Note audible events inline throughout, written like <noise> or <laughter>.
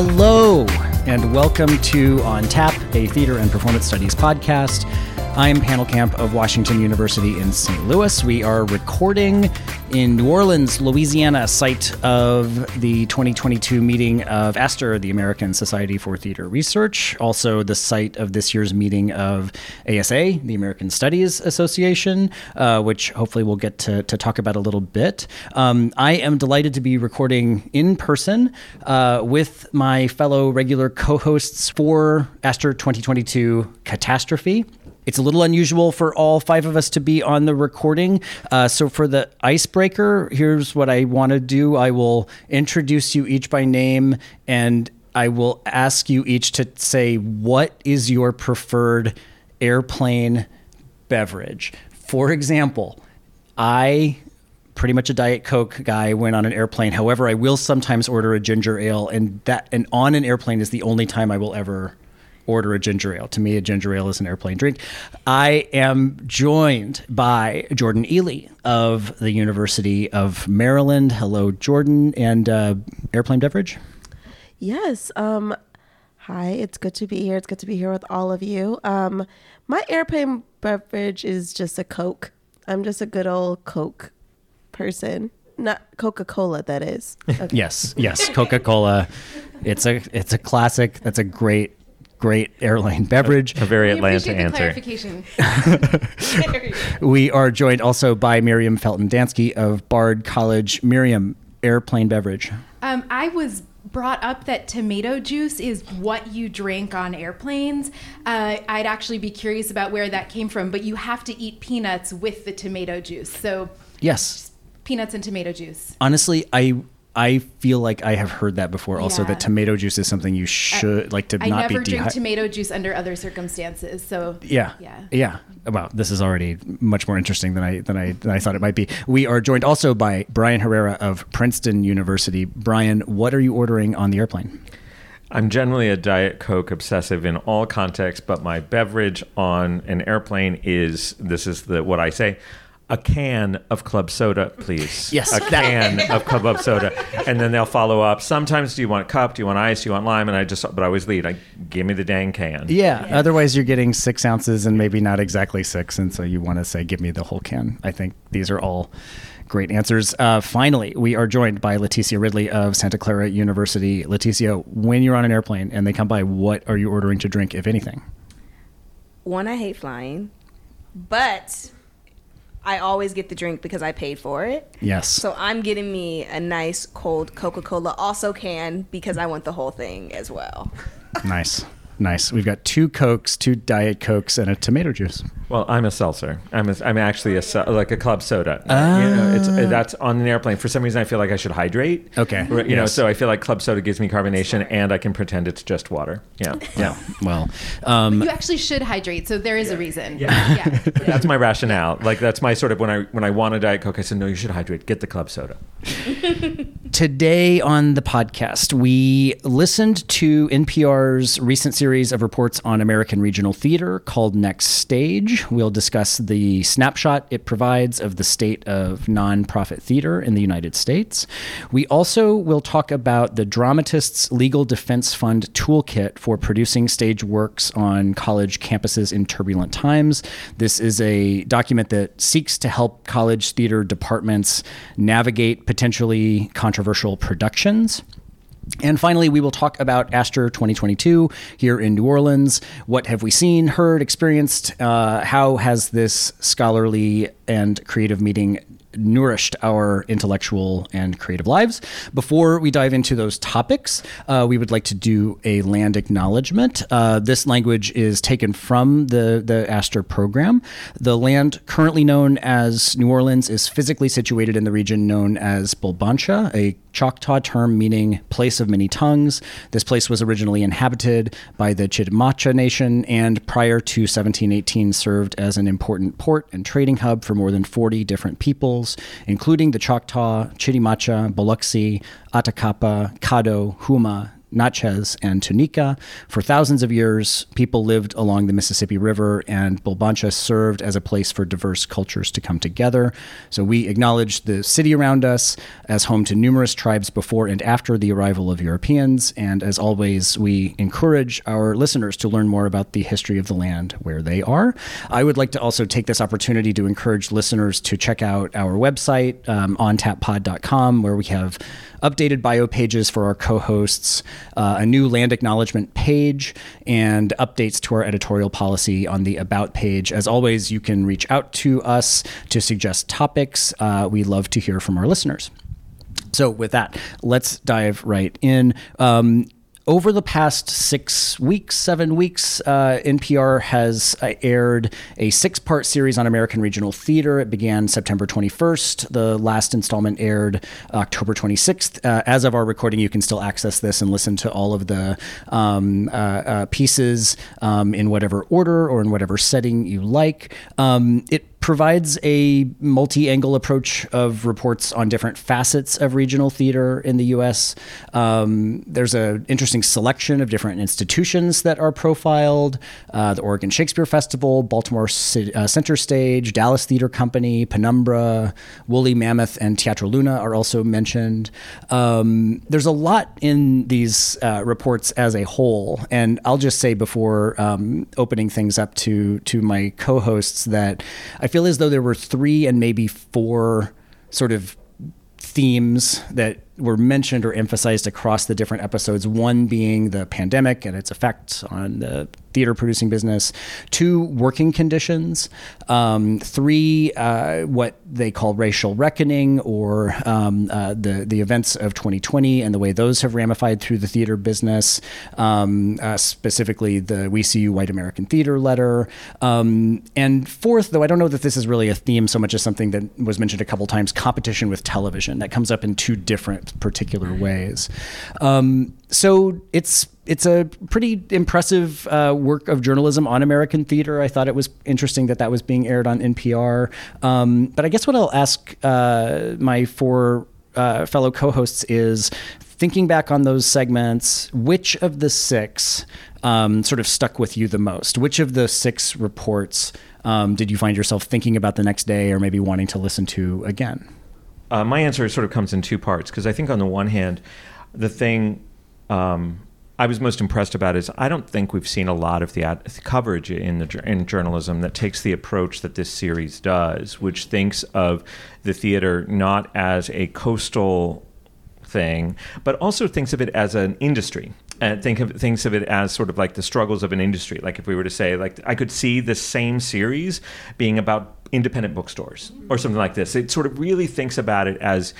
Hello, and welcome to On Tap, a theater and performance studies podcast. I'm Pannill Camp of Washington University in St. Louis. We are recording in New Orleans, Louisiana, site of the 2022 meeting of ASTR, the American Society for Theater Research, also the site of this year's meeting of ASA, the American Studies Association, uh, which hopefully we'll get to, to, talk about a little bit. Um, I am delighted to be recording in person uh, with my fellow regular co hosts for ASTR 2022 Catastrophe. It's a little unusual for all five of us to be on the recording. Uh, so, for the icebreaker, here's what I want to do I will introduce you each by name and I will ask you each to say what is your preferred airplane beverage. For example, I pretty much a diet coke guy when on an airplane however i will sometimes order a ginger ale and that and on an airplane is the only time i will ever order a ginger ale. To me, a ginger ale is an airplane drink. I am joined by Jordan Ealey of the University of Maryland. Hello, Jordan, and uh, airplane beverage. Yes. Um, hi, it's good to be here. It's good to be here with all of you. Um, my airplane beverage is just a Coke. I'm just a good old Coke person not Coca Cola. That is. <laughs> Okay. yes, yes, Coca Cola. It's a it's a classic. That's a great great airline beverage. A, a very Atlanta answer. <laughs> <laughs> we are joined also by Miriam Felton Dansky of Bard College. Miriam, airplane beverage. Um, I was brought up that tomato juice is what you drink on airplanes. Uh, I'd actually be curious about where that came from, but you have to eat peanuts with the tomato juice. So yes, peanuts and tomato juice. Honestly, I I feel like I have heard that before. Also, yeah. that tomato juice is something you should I, like to I not be. I never drink tomato juice under other circumstances. So yeah, yeah, yeah. Wow, this is already much more interesting than I than I than I thought it might be. We are joined also by Brian Herrera of Princeton University. Brian, what are you ordering on the airplane? I'm generally a Diet Coke obsessive in all contexts, but my beverage on an airplane is this is the what I say a can of club soda, please. Yes. A can of club soda. And then they'll follow up. Sometimes do you want a cup? Do you want ice? Do you want lime? And I just, but I always lead. I give me the dang can. Yeah. yeah. Otherwise, you're getting six ounces and maybe not exactly six. And so you want to say, give me the whole can. I think these are all great answers. Uh, finally, we are joined by Leticia Ridley of Santa Clara University. Leticia, when you're on an airplane and they come by, what are you ordering to drink, if anything? One, I hate flying, but I always get the drink because I paid for it. Yes. So I'm getting me a nice cold Coca Cola, also can because I want the whole thing as well. nice. Nice. We've got two Cokes, two Diet Cokes, and a tomato juice. Well, I'm a seltzer. I'm a, I'm actually a like a club soda. Uh, you know, it's that's on an airplane. For some reason, I feel like I should hydrate. Okay. You yes. know, so I feel like club soda gives me carbonation, and I can pretend it's just water. Yeah. Yeah. Well, um, you actually should hydrate. So there is yeah. a reason. Yeah. yeah. <laughs> that's my rationale. Like that's my sort of when I when I want a Diet Coke, I said no, you should hydrate. Get the club soda. <laughs> Today on the podcast, we listened to NPR's recent series of reports on American regional theater called Next Stage. We'll discuss the snapshot it provides of the state of nonprofit theater in the United States. We also will talk about the Dramatists Legal Defense Fund toolkit for producing stage works on college campuses in turbulent times. This is a document that seeks to help college theater departments navigate potentially controversial productions. And finally, we will talk about ASTR 2022 here in New Orleans. What have we seen, heard, experienced? Uh, how has this scholarly and creative meeting nourished our intellectual and creative lives. Before we dive into those topics, uh, we would like to do a land acknowledgement. Uh, this language is taken from the, the ASTR program. The land currently known as New Orleans is physically situated in the region known as Bulbancha, a Choctaw term meaning place of many tongues. This place was originally inhabited by the Chitimacha Nation and prior to 1718 served as an important port and trading hub for more than 40 different peoples, including the Choctaw, Chitimacha, Biloxi, Attakapas, Caddo, Houma, Natchez, and Tunica. For thousands of years, people lived along the Mississippi River, and Bulbancha served as a place for diverse cultures to come together. So we acknowledge the city around us as home to numerous tribes before and after the arrival of Europeans. And as always, we encourage our listeners to learn more about the history of the land where they are. I would like to also take this opportunity to encourage listeners to check out our website, um, ontappod.com, where we have updated bio pages for our co hosts, uh, a new land acknowledgement page, and updates to our editorial policy on the About page. As always, you can reach out to us to suggest topics. Uh, we love to hear from our listeners. So, with that, let's dive right in. Um, over the past six weeks, seven weeks, uh, NPR has uh, aired a six part series on American regional theater. It began September 21st. The last installment aired October 26th. Uh, as of our recording, you can still access this and listen to all of the um, uh, uh, pieces um, in whatever order or in whatever setting you like. Um, it provides a multi-angle approach of reports on different facets of regional theater in the U.S. Um, there's an interesting selection of different institutions that are profiled: uh, the Oregon Shakespeare Festival, Baltimore C- uh, Center Stage, Dallas Theater Company, Penumbra, Woolly Mammoth, and Teatro Luna are also mentioned. Um, there's a lot in these uh, reports as a whole, and I'll just say before um, opening things up to to my co-hosts that I feel as though there were three and maybe four sort of themes that were mentioned or emphasized across the different episodes. One being the pandemic and its effect on the theater producing business. Two, working conditions. Um, three, uh, what they call racial reckoning or um, uh, the the events of 2020 and the way those have ramified through the theater business. Um, uh, specifically, the We See You White American Theater letter. Um, and fourth, though I don't know that this is really a theme so much as something that was mentioned a couple times, competition with television that comes up in two different particular ways. Um, so it's it's a pretty impressive uh, work of journalism on American theater. I thought it was interesting that that was being aired on NPR. Um, but I guess what I'll ask uh, my four uh, fellow co-hosts is thinking back on those segments, which of the six um, sort of stuck with you the most? Which of the six reports um, did you find yourself thinking about the next day or maybe wanting to listen to again? Uh, my answer sort of comes in two parts because I think on the one hand, the thing um, I was most impressed about is I don't think we've seen a lot of the ad- coverage in the in journalism that takes the approach that this series does, which thinks of the theater not as a coastal thing, but also thinks of it as an industry. And think of thinks of it as sort of like the struggles of an industry. Like if we were to say, like I could see the same series being about independent bookstores or something like this. It sort of really thinks about it as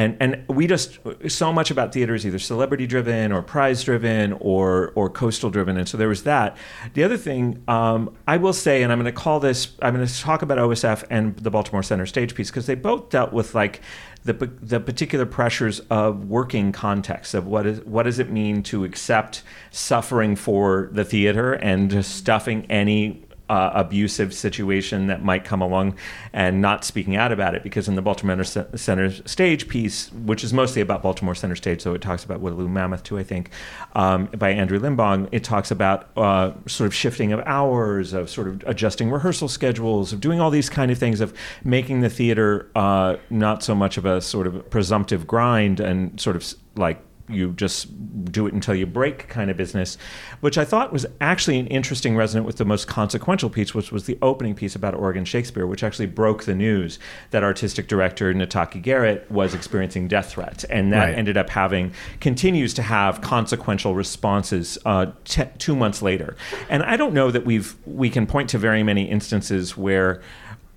and and we just so much about theater is either celebrity driven or prize driven or or coastal driven. And so there was that. The other thing um, i will say and i'm going to call this i'm going to talk about osf and the baltimore center stage piece because they both dealt with like the, the particular pressures of working context of what is what does it mean to accept suffering for the theater and just stuffing any uh, abusive situation that might come along and not speaking out about it. Because in the Baltimore Center stage piece, which is mostly about Baltimore Center stage, so it talks about Woolly Mammoth too, I think, um, by Andrew Limbong, it talks about uh, sort of shifting of hours, of sort of adjusting rehearsal schedules, of doing all these kind of things, of making the theater uh, not so much of a sort of presumptive grind and sort of like you just do it until you break kind of business, which I thought was actually an interesting resonant with the most consequential piece, which was the opening piece about Oregon Shakespeare, which actually broke the news that artistic director Nataki Garrett was experiencing death threats, and that right. ended up having continues to have consequential responses uh, t- two months later. And I don't know that we've we can point to very many instances where.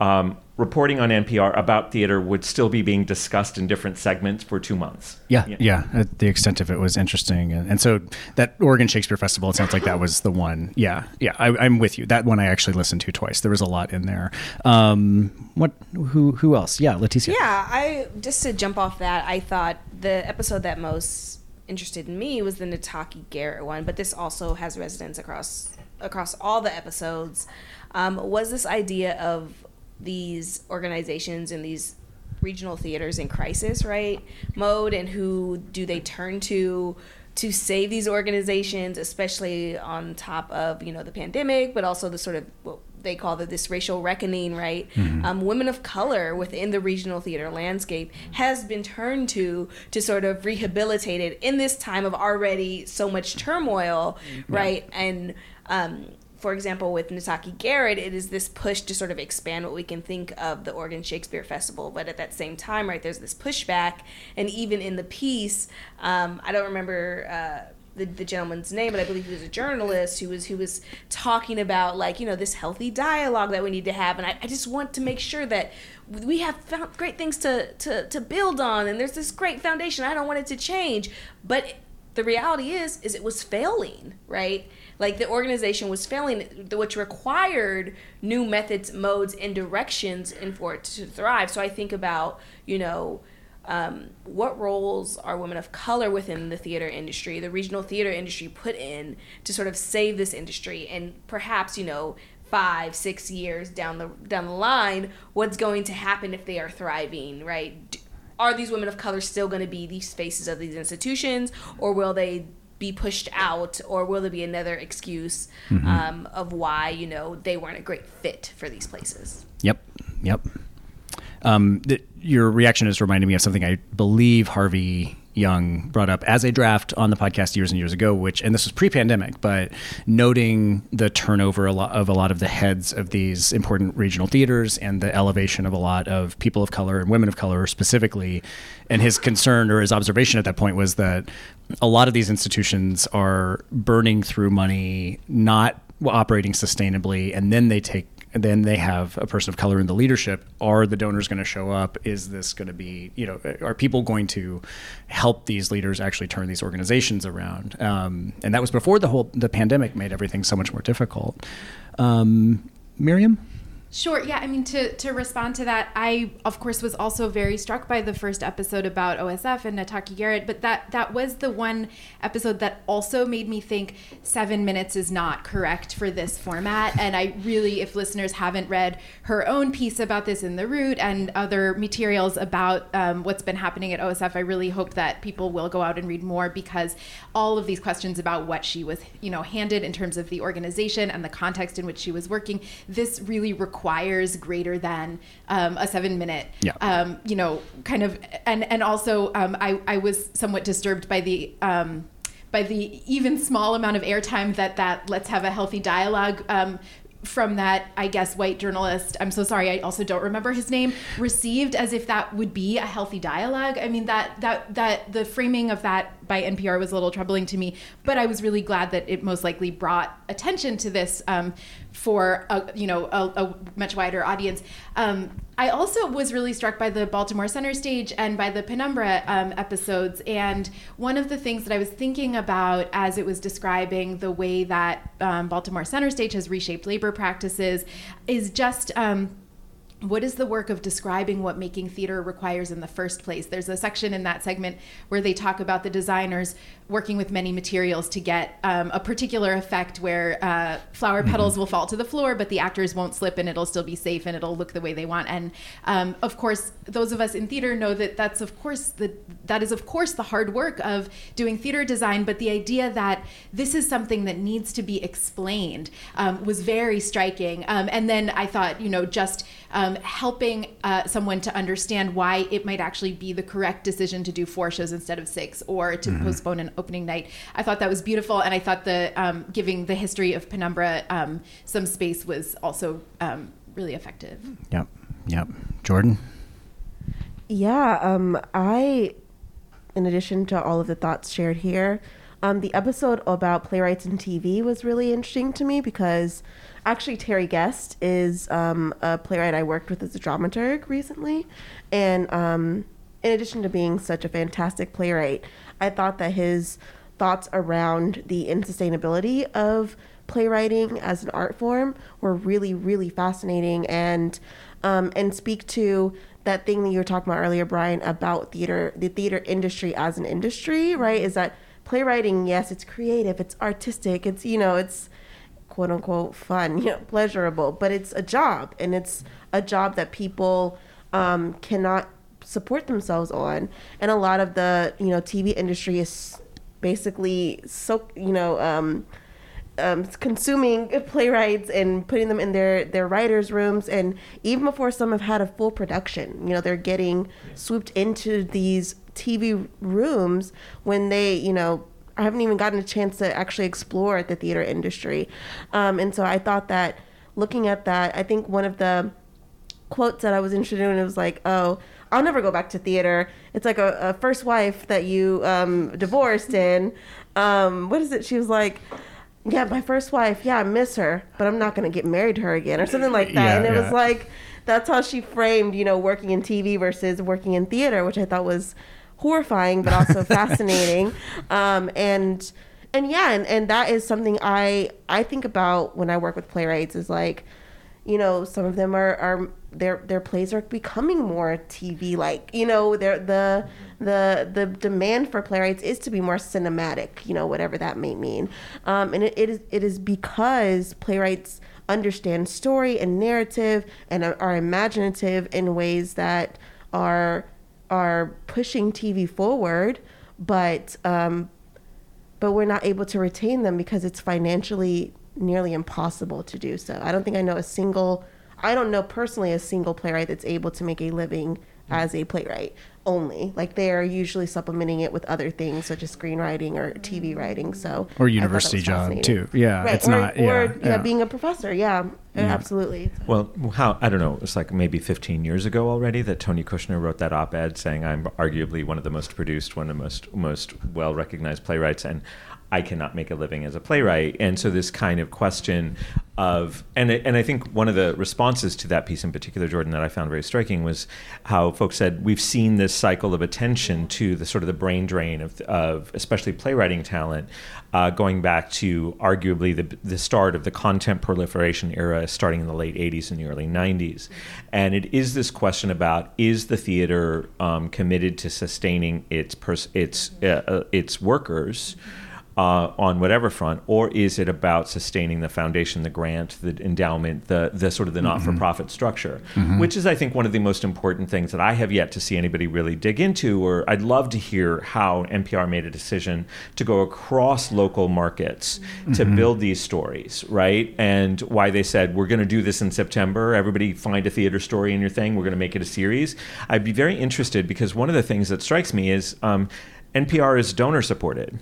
Um, reporting on NPR about theater would still be being discussed in different segments for two months. Yeah, yeah. yeah. The extent of it was interesting, and, and, so that Oregon Shakespeare Festival, it sounds like that was the one. Yeah, yeah. I, am with you. That one I actually listened to twice. There was a lot in there. Um, what? Who? Who else? Yeah, Leticia. Yeah, I just to jump off that, I thought the episode that most interested in me was the Nataki Garrett one, but this also has resonance across across all the episodes. Um, was this idea of these organizations and these regional theaters in crisis, right? Mode and who do they turn to to save these organizations, especially on top of you know the pandemic, but also the sort of what they call the, this racial reckoning, right? Mm-hmm. Um, women of color within the regional theater landscape has been turned to to sort of rehabilitate it in this time of already so much turmoil, right? And um, for example, with Nataki Garrett, it is this push to sort of expand what we can think of the Oregon Shakespeare Festival. But at that same time, right, there's this pushback. And even in the piece, um, I don't remember. Uh, the, the gentleman's name, but I believe he was a journalist who was who was talking about like you know this healthy dialogue that we need to have, and I, I just want to make sure that we have found great things to, to to build on, and there's this great foundation. I don't want it to change, but the reality is is it was failing, right? Like the organization was failing, which required new methods, modes, and directions in for it to thrive. So I think about you know um, what roles are women of color within the theater industry, the regional theater industry, put in to sort of save this industry, and perhaps you know five, six years down the down the line, what's going to happen if they are thriving, right? Are these women of color still going to be these faces of these institutions, or will they be pushed out, or will there be another excuse um, of why you know they weren't a great fit for these places? Yep. Yep. Um, th- your reaction is reminding me of something I believe Harvey Young brought up as a draft on the podcast years and years ago, which, and this was pre-pandemic, but noting the turnover a lot of a lot of the heads of these important regional theaters and the elevation of a lot of people of color and women of color specifically, and his concern or his observation at that point was that a lot of these institutions are burning through money, not operating sustainably, and then they take then they have a person of color in the leadership. Are the donors going to show up? Is this going to be, you know, are people going to help these leaders actually turn these organizations around? Um, and that was before the whole the pandemic made everything so much more difficult. Um, Miriam. Sure. Yeah. I mean, to, to respond to that, I of course was also very struck by the first episode about OSF and Nataki Garrett, but that that was the one episode that also made me think seven minutes is not correct for this format. And I really, if listeners haven't read her own piece about this in the Root and other materials about um, what's been happening at OSF, I really hope that people will go out and read more because all of these questions about what she was, you know, handed in terms of the organization and the context in which she was working, this really requires requires greater than um, a seven minute, Yeah. um, you know, kind of, and and also um, I I was somewhat disturbed by the. Um, by the even small amount of airtime that that let's have a healthy dialogue um, from that I guess white journalist. I'm so sorry. I also don't remember his name. Received as if that would be a healthy dialogue. I mean that that that the framing of that by NPR was a little troubling to me. But I was really glad that it most likely brought attention to this um, for a you know a, a much wider audience. Um, I also was really struck by the Baltimore Center Stage and by the Penumbra um, episodes. And one of the things that I was thinking about as it was describing the way that um, Baltimore Center Stage has reshaped labor practices is just. Um, what is the work of describing what making theater requires in the first place? There's a section in that segment where they talk about the designers working with many materials to get um, a particular effect where uh, flower petals will fall to the floor, but the actors won't slip and it'll still be safe and it'll look the way they want. And um, of course, those of us in theater know that that's of course the that is of course the hard work of doing theater design. But the idea that this is something that needs to be explained um, was very striking. Um, and then I thought, you know, just um, helping uh, someone to understand why it might actually be the correct decision to do four shows instead of six or to postpone an opening night. I thought that was beautiful, and I thought the um, giving the history of Penumbra um, some space was also um, really effective. Yep. Yep. Jordan. Yeah, um, I, in addition to all of the thoughts shared here, um, the episode about playwrights and TV was really interesting to me because actually Terry Guest is um, a playwright I worked with as a dramaturg recently, and um, in addition to being such a fantastic playwright, I thought that his thoughts around the insustainability of playwriting as an art form were really, really fascinating and um, and speak to that thing that you were talking about earlier, Brian, about theater, the theater industry as an industry, right? Is that playwriting? Yes, it's creative, it's artistic, it's you know, it's quote unquote fun, <laughs> you know, pleasurable, but it's a job, and it's a job that people um, cannot support themselves on, and a lot of the you know TV industry is basically so you know um, um, consuming <laughs> playwrights and putting them in their their writers' rooms, and even before some have had a full production, you know, they're getting swooped into these TV rooms when they, you know, haven't even gotten a chance to actually explore the theater industry. Um, and so I thought that looking at that, I think one of the quotes that I was interested in was like, "Oh, I'll never go back to theater." It's like a, a first wife that you um, divorced, in. um, what is it? She was like. Yeah, my first wife. Yeah, I miss her, but I'm not gonna get married to her again, or something like that. Yeah, and it yeah. was like, that's how she framed, you know, working in TV versus working in theater, which I thought was horrifying, but also <laughs> fascinating. Um, and and yeah, and, and that is something I I think about when I work with playwrights is like, you know, some of them are, are their their plays are becoming more TV like. You know, they're the the the demand for playwrights is to be more cinematic, you know, whatever that may mean. Um, and it, it is it is because playwrights understand story and narrative and are imaginative in ways that are are pushing TV forward, but um, but we're not able to retain them because it's financially nearly impossible to do so. I don't think I know a single, I don't know personally a single playwright that's able to make a living as a playwright only. Like they are usually supplementing it with other things such as screenwriting or TV mm. writing. So or I thought that university was job too. Yeah, Right. it's or, not. or yeah, yeah, being a professor. Yeah, absolutely. Well, how I don't know. It's like maybe 15 years ago already that Tony Kushner wrote that op-ed saying I'm arguably one of the most produced, one of the most most well recognized playwrights, and I cannot make a living as a playwright. And so this kind of question of and and I think one of the responses to that piece in particular, Jordan, that I found very striking was how folks said we've seen this cycle of attention to the sort of the brain drain of of especially playwriting talent, uh, going back to arguably the the start of the content proliferation era, starting in the late '80s and the early '90s, and it is this question about is the theater um, committed to sustaining its pers- its uh, uh, its workers uh, on whatever front, or is it about sustaining the foundation, the grant, the endowment, the the sort of the not-for-profit structure, which is, I think, one of the most important things that I have yet to see anybody really dig into. Or I'd love to hear how NPR made a decision to go across local markets to build these stories, right? And why they said we're going to do this in September. Everybody find a theater story in your thing. We're going to make it a series. I'd be very interested because one of the things that strikes me is um, NPR is donor supported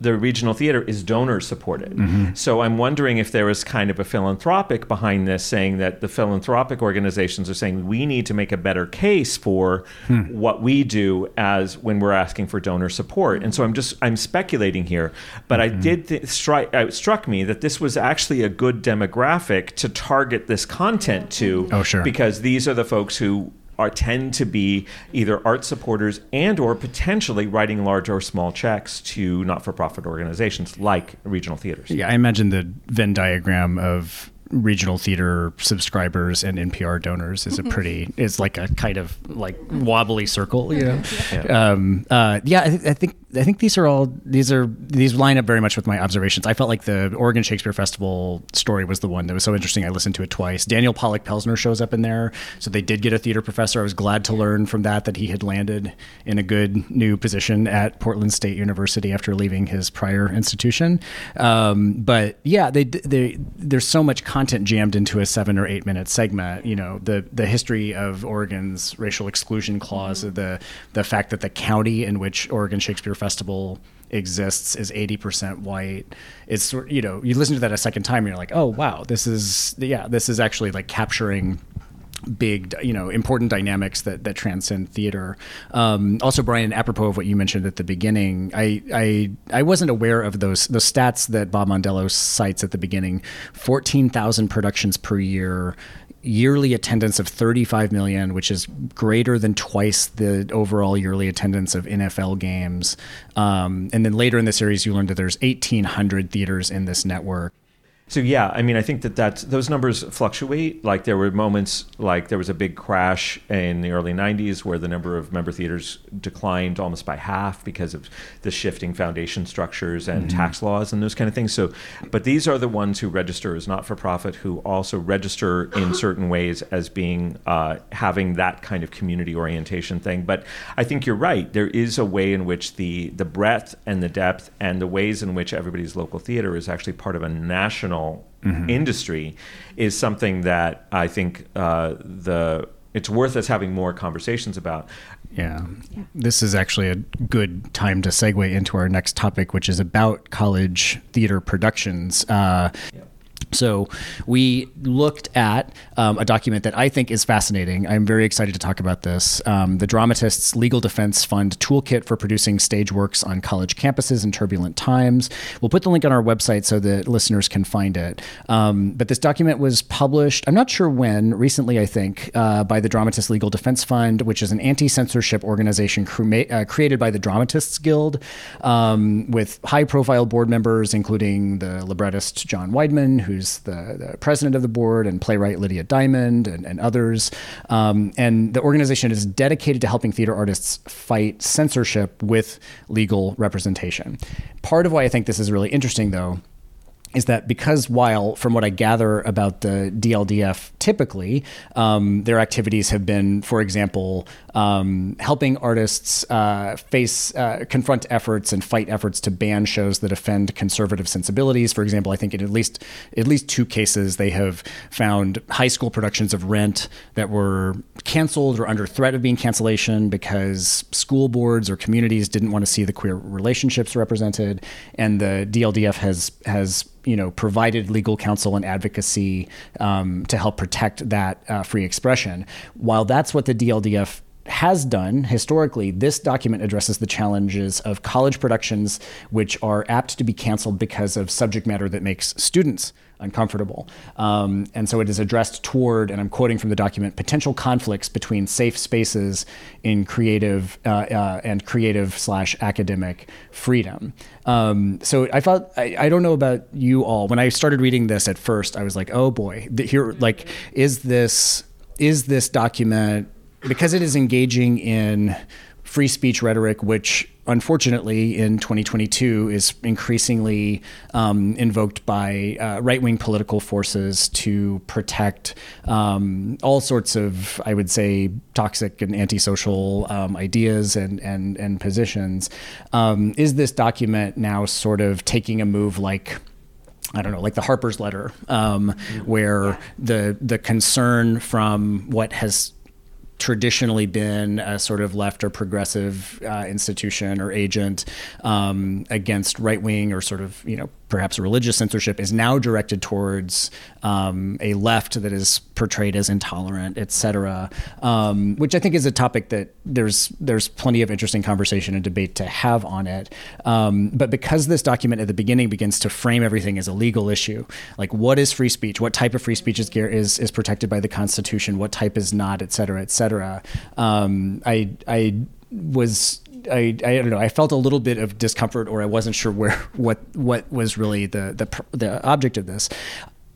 the regional theater is donor supported. Mm-hmm. So I'm wondering if there was kind of a philanthropic behind this, saying that the philanthropic organizations are saying we need to make a better case for hmm. what we do as when we're asking for donor support. And so I'm just I'm speculating here, but I mm-hmm. did th- strike it uh, struck me that this was actually a good demographic to target this content to. Oh, sure. Because these are the folks who are tend to be either art supporters and or potentially writing large or small checks to not-for-profit organizations like regional theaters. Yeah, I imagine the Venn diagram of regional theater subscribers and NPR donors is a pretty is like a kind of like wobbly circle, you know. Yeah. Um, uh, yeah, I, th- I think I think these are all these are these line up very much with my observations. I felt like the Oregon Shakespeare Festival story was the one that was so interesting. I listened to it twice. Daniel Pollack Pelzner shows up in there, so they did get a theater professor. I was glad to learn from that that he had landed in a good new position at Portland State University after leaving his prior institution. Um, but yeah, they they there's so much content jammed into a seven or eight minute segment. You know, the the history of Oregon's racial exclusion clause, the the fact that the county in which Oregon Shakespeare Festival exists is 80% white. It's you know you listen to that a second time and you're like oh wow this is yeah this is actually like capturing big you know important dynamics that that transcend theater. Um, also brian apropos of what you mentioned at the beginning i i i wasn't aware of those the stats that bob mondello cites at the beginning. 14000 productions per year yearly attendance of 35 million, which is greater than twice the overall yearly attendance of NFL games. Um, and then later in the series, you learned that there's 1,800 theaters in this network. So yeah, I mean, I think that that's, those numbers fluctuate. Like there were moments, like there was a big crash in the early '90s where the number of member theaters declined almost by half because of the shifting foundation structures and tax laws and those kind of things. So, but these are the ones who register as not-for-profit, who also register in certain ways as being uh, having that kind of community orientation thing. But I think you're right. There is a way in which the the breadth and the depth and the ways in which everybody's local theater is actually part of a national industry is something that I think uh, the it's worth us having more conversations about. Yeah. This is actually a good time to segue into our next topic, which is about college theater productions. Uh, So, we looked at um, a document that I think is fascinating. I'm very excited to talk about this. Um, the Dramatists Legal Defense Fund Toolkit for Producing Stage Works on College Campuses in Turbulent Times. We'll put the link on our website so that listeners can find it. Um, but this document was published, I'm not sure when, recently, I think, uh, by the Dramatists Legal Defense Fund, which is an anti censorship organization uh, created by the Dramatists Guild um, with high profile board members, including the librettist John Weidman, who's the, the president of the board, and playwright Lydia Diamond, and, and others. Um, and the organization is dedicated to helping theater artists fight censorship with legal representation. Part of why I think this is really interesting, though, is that because while from what I gather about the DLDF typically um, their activities have been for example um, helping artists uh, face uh, confront efforts and fight efforts to ban shows that offend conservative sensibilities. For example I think in at least at least two cases they have found high school productions of Rent that were canceled or under threat of being cancellation because school boards or communities didn't want to see the queer relationships represented. And the DLDF has has you know provided legal counsel and advocacy um, to help protect that uh, free expression. While that's what the DLDF has done historically, this document addresses the challenges of college productions, which are apt to be canceled because of subject matter that makes students uncomfortable. Um, and so it is addressed toward, and I'm quoting from the document, potential conflicts between safe spaces in creative uh, uh, and creative slash academic freedom. Um, so I thought, I, I don't know about you all. When I started reading this at first, I was like, oh boy, here like is this is this document because it is engaging in free speech rhetoric, which unfortunately in 2022 is increasingly um, invoked by uh, right wing political forces to protect um, all sorts of, I would say, toxic and antisocial um, ideas and, and, and positions. Um, is this document now sort of taking a move like? I don't know, like the Harper's letter, um, where the the concern from what has traditionally been a sort of left or progressive uh, institution or agent um, against right wing or sort of you know perhaps religious censorship is now directed towards um, a left that is portrayed as intolerant, et cetera, um, which I think is a topic that there's there's plenty of interesting conversation and debate to have on it. Um, but because this document at the beginning begins to frame everything as a legal issue, like what is free speech, what type of free speech is is is protected by the Constitution, what type is not, et cetera, et cetera. Um, I I was I, I don't know. I felt a little bit of discomfort, or I wasn't sure where <laughs> what what was really the the the object of this.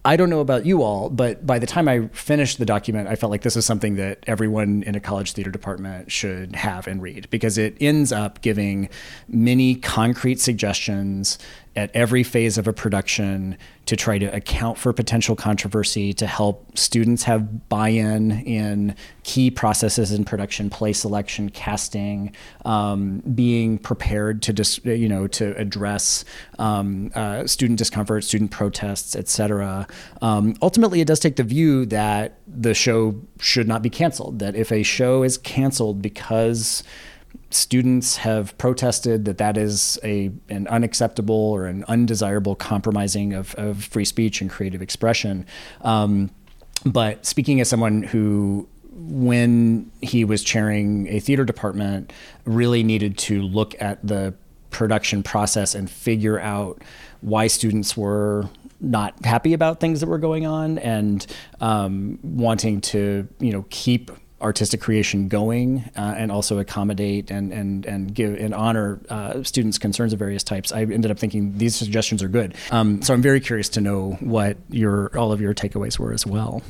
I don't know about you all, but by the time I finished the document, I felt like this is something that everyone in a college theater department should have and read because it ends up giving many concrete suggestions at every phase of a production to try to account for potential controversy, to help students have buy in in key processes in production, play selection, casting, um, being prepared to dis- you know to address um, uh, student discomfort, student protests, etc. Um, ultimately, it does take the view that the show should not be canceled. That if a show is canceled because students have protested that that is a an unacceptable or an undesirable compromising of, of free speech and creative expression. Um, but speaking as someone who when he was chairing a theater department really needed to look at the production process and figure out why students were not happy about things that were going on and um, wanting to you know keep artistic creation going uh, and also accommodate and and and give and honor uh, students' concerns of various types. I ended up thinking these suggestions are good. Um, so I'm very curious to know what your all of your takeaways were as well.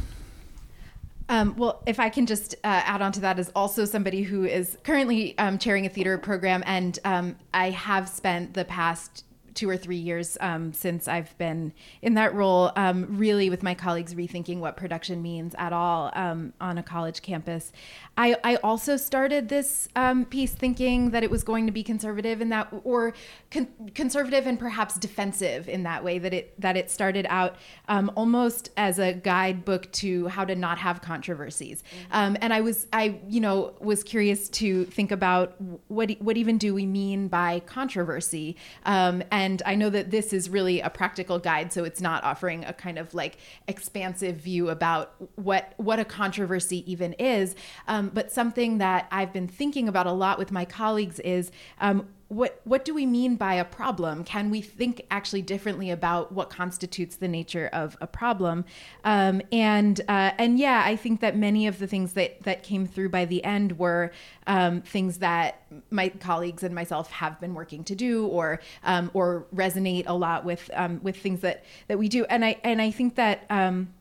Um, well, if I can just uh, add on to that, as also somebody who is currently um, chairing a theater program, and um, I have spent the past two or three years um, since I've been in that role, um, really with my colleagues rethinking what production means at all um, on a college campus. I, I also started this um, piece thinking that it was going to be conservative in that, or con- conservative and perhaps defensive in that way. That it that it started out um, almost as a guidebook to how to not have controversies. Um, and I was I you know was curious to think about what what even do we mean by controversy and and I know that this is really a practical guide, so it's not offering a kind of like expansive view about what what a controversy even is. Um, but something that I've been thinking about a lot with my colleagues is um, what what do we mean by a problem? Can we think actually differently about what constitutes the nature of a problem? Um, and uh, and yeah, I think that many of the things that that came through by the end were um, things that my colleagues and myself have been working to do, or um, or resonate a lot with um, with things that that we do. And I and I think that um,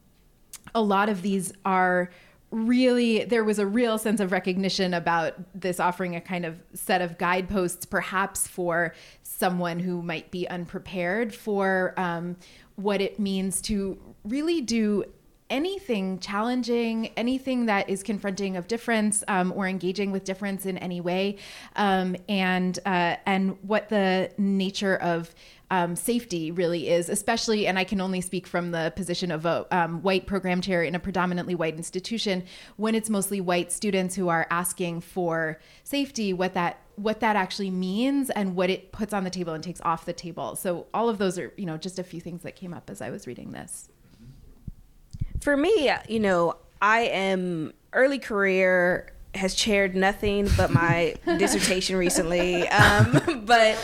a lot of these are really there was a real sense of recognition about this offering a kind of set of guideposts perhaps for someone who might be unprepared for um, what it means to really do anything challenging, anything that is confronting of difference um, or engaging with difference in any way, um, and uh, and what the nature of um, safety really is, especially, and I can only speak from the position of a um, white program chair in a predominantly white institution, when it's mostly white students who are asking for safety, what that what that actually means and what it puts on the table and takes off the table. So all of those are, you know, just a few things that came up as I was reading this. For me, you know, I am early career has chaired nothing but my <laughs> dissertation recently. Um, <laughs> but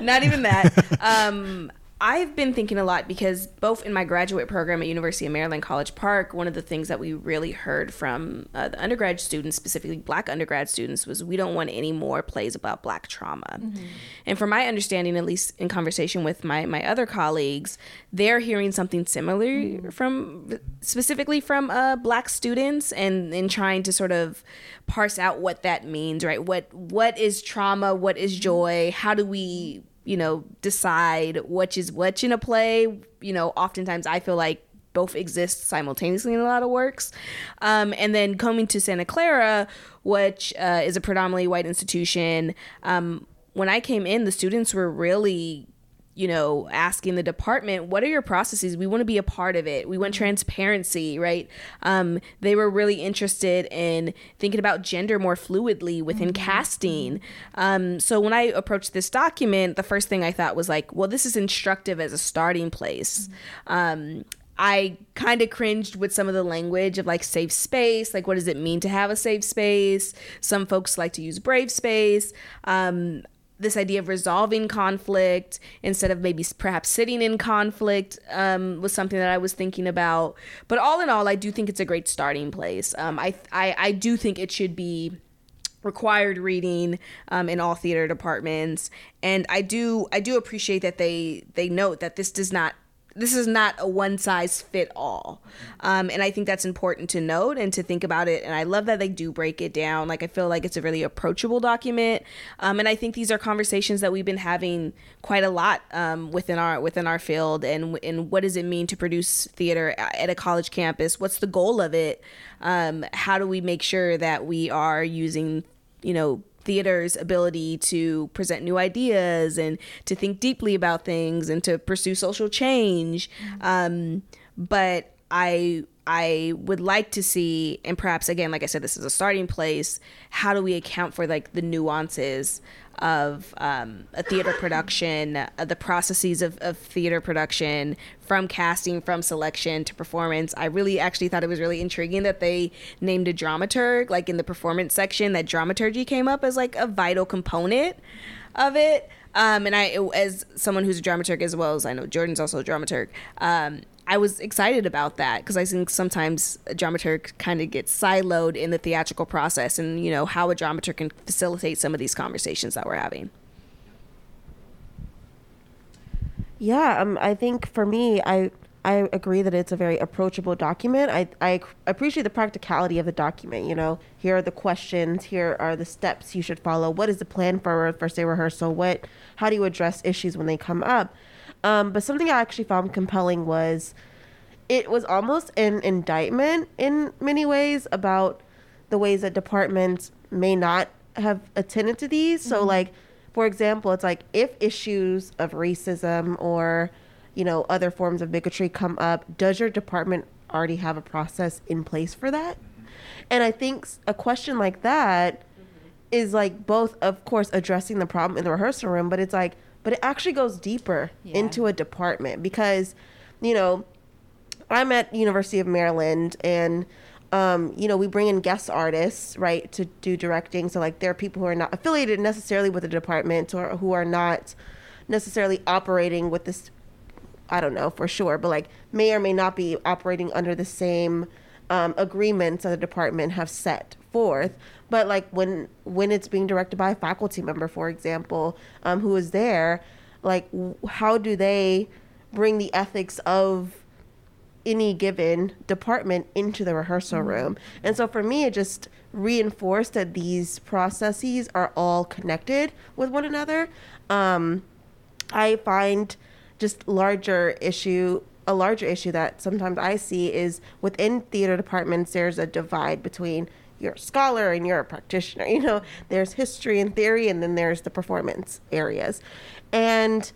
not even that. Um, I've been thinking a lot because both in my graduate program at University of Maryland College Park, one of the things that we really heard from uh, the undergrad students, specifically Black undergrad students, was we don't want any more plays about Black trauma. Mm-hmm. And from my understanding, at least in conversation with my my other colleagues, they're hearing something similar mm-hmm. from specifically from uh, Black students, and in trying to sort of parse out what that means. Right? What what is trauma? What is joy? How do we you know, decide which is which in a play. You know, oftentimes I feel like both exist simultaneously in a lot of works. Um, and then coming to Santa Clara, which uh, is a predominantly white institution, um, when I came in, the students were really you know, asking the department, what are your processes? We want to be a part of it. We want mm-hmm. transparency, right? Um, they were really interested in thinking about gender more fluidly within mm-hmm. casting. Um, so when I approached this document, the first thing I thought was like, well, this is instructive as a starting place. Mm-hmm. Um, I kind of cringed with some of the language of like safe space. Like, what does it mean to have a safe space? Some folks like to use brave space. Um, this idea of resolving conflict instead of maybe perhaps sitting in conflict um, was something that I was thinking about. But all in all, I do think it's a great starting place. Um, I, I I do think it should be required reading um, in all theater departments, and I do I do appreciate that they they note that this does not this is not a one size fit all. Um, and I think that's important to note and to think about it. And I love that they do break it down. Like, I feel like it's a really approachable document. Um, and I think these are conversations that we've been having quite a lot um, within our within our field. And, and what does it mean to produce theater at a college campus? What's the goal of it? Um, how do we make sure that we are using, you know, theater's ability to present new ideas and to think deeply about things and to pursue social change. Um, but I I would like to see, and perhaps again, like I said, this is a starting place. How do we account for like the nuances of um, a theater production, uh, the processes of, of theater production, from casting, from selection to performance. I really actually thought it was really intriguing that they named a dramaturg, like in the performance section, that dramaturgy came up as like a vital component of it. Um, and I, as someone who's a dramaturg as well as I know Jordan's also a dramaturg, um, I was excited about that because I think sometimes a dramaturg kind of gets siloed in the theatrical process and, you know, how a dramaturg can facilitate some of these conversations that we're having. Yeah, um, I think for me, I I agree that it's a very approachable document. I, I appreciate the practicality of the document. You know, here are the questions. Here are the steps you should follow. What is the plan for a first day rehearsal? What, how do you address issues when they come up? Um, but something I actually found compelling was, it was almost an indictment in many ways about the ways that departments may not have attended to these. Mm-hmm. So, like, for example, it's like if issues of racism or you know, other forms of bigotry come up, does your department already have a process in place for that? And I think a question like that is like both, of course, addressing the problem in the rehearsal room, but it's like, but it actually goes deeper yeah. into a department because, you know, I'm at University of Maryland and um, you know, we bring in guest artists, right, to do directing. So like there are people who are not affiliated necessarily with the department or who are not necessarily operating with this I don't know for sure, but like may or may not be operating under the same um, agreements that the department have set forth. But like when when it's being directed by a faculty member, for example, um, who is there, like how do they bring the ethics of any given department into the rehearsal mm-hmm. room? And so for me, it just reinforced that these processes are all connected with one another. Um, I find just larger issue a larger issue that sometimes I see is within theater departments there's a divide between you're a scholar and you're a practitioner. You know, there's history and theory and then there's the performance areas. And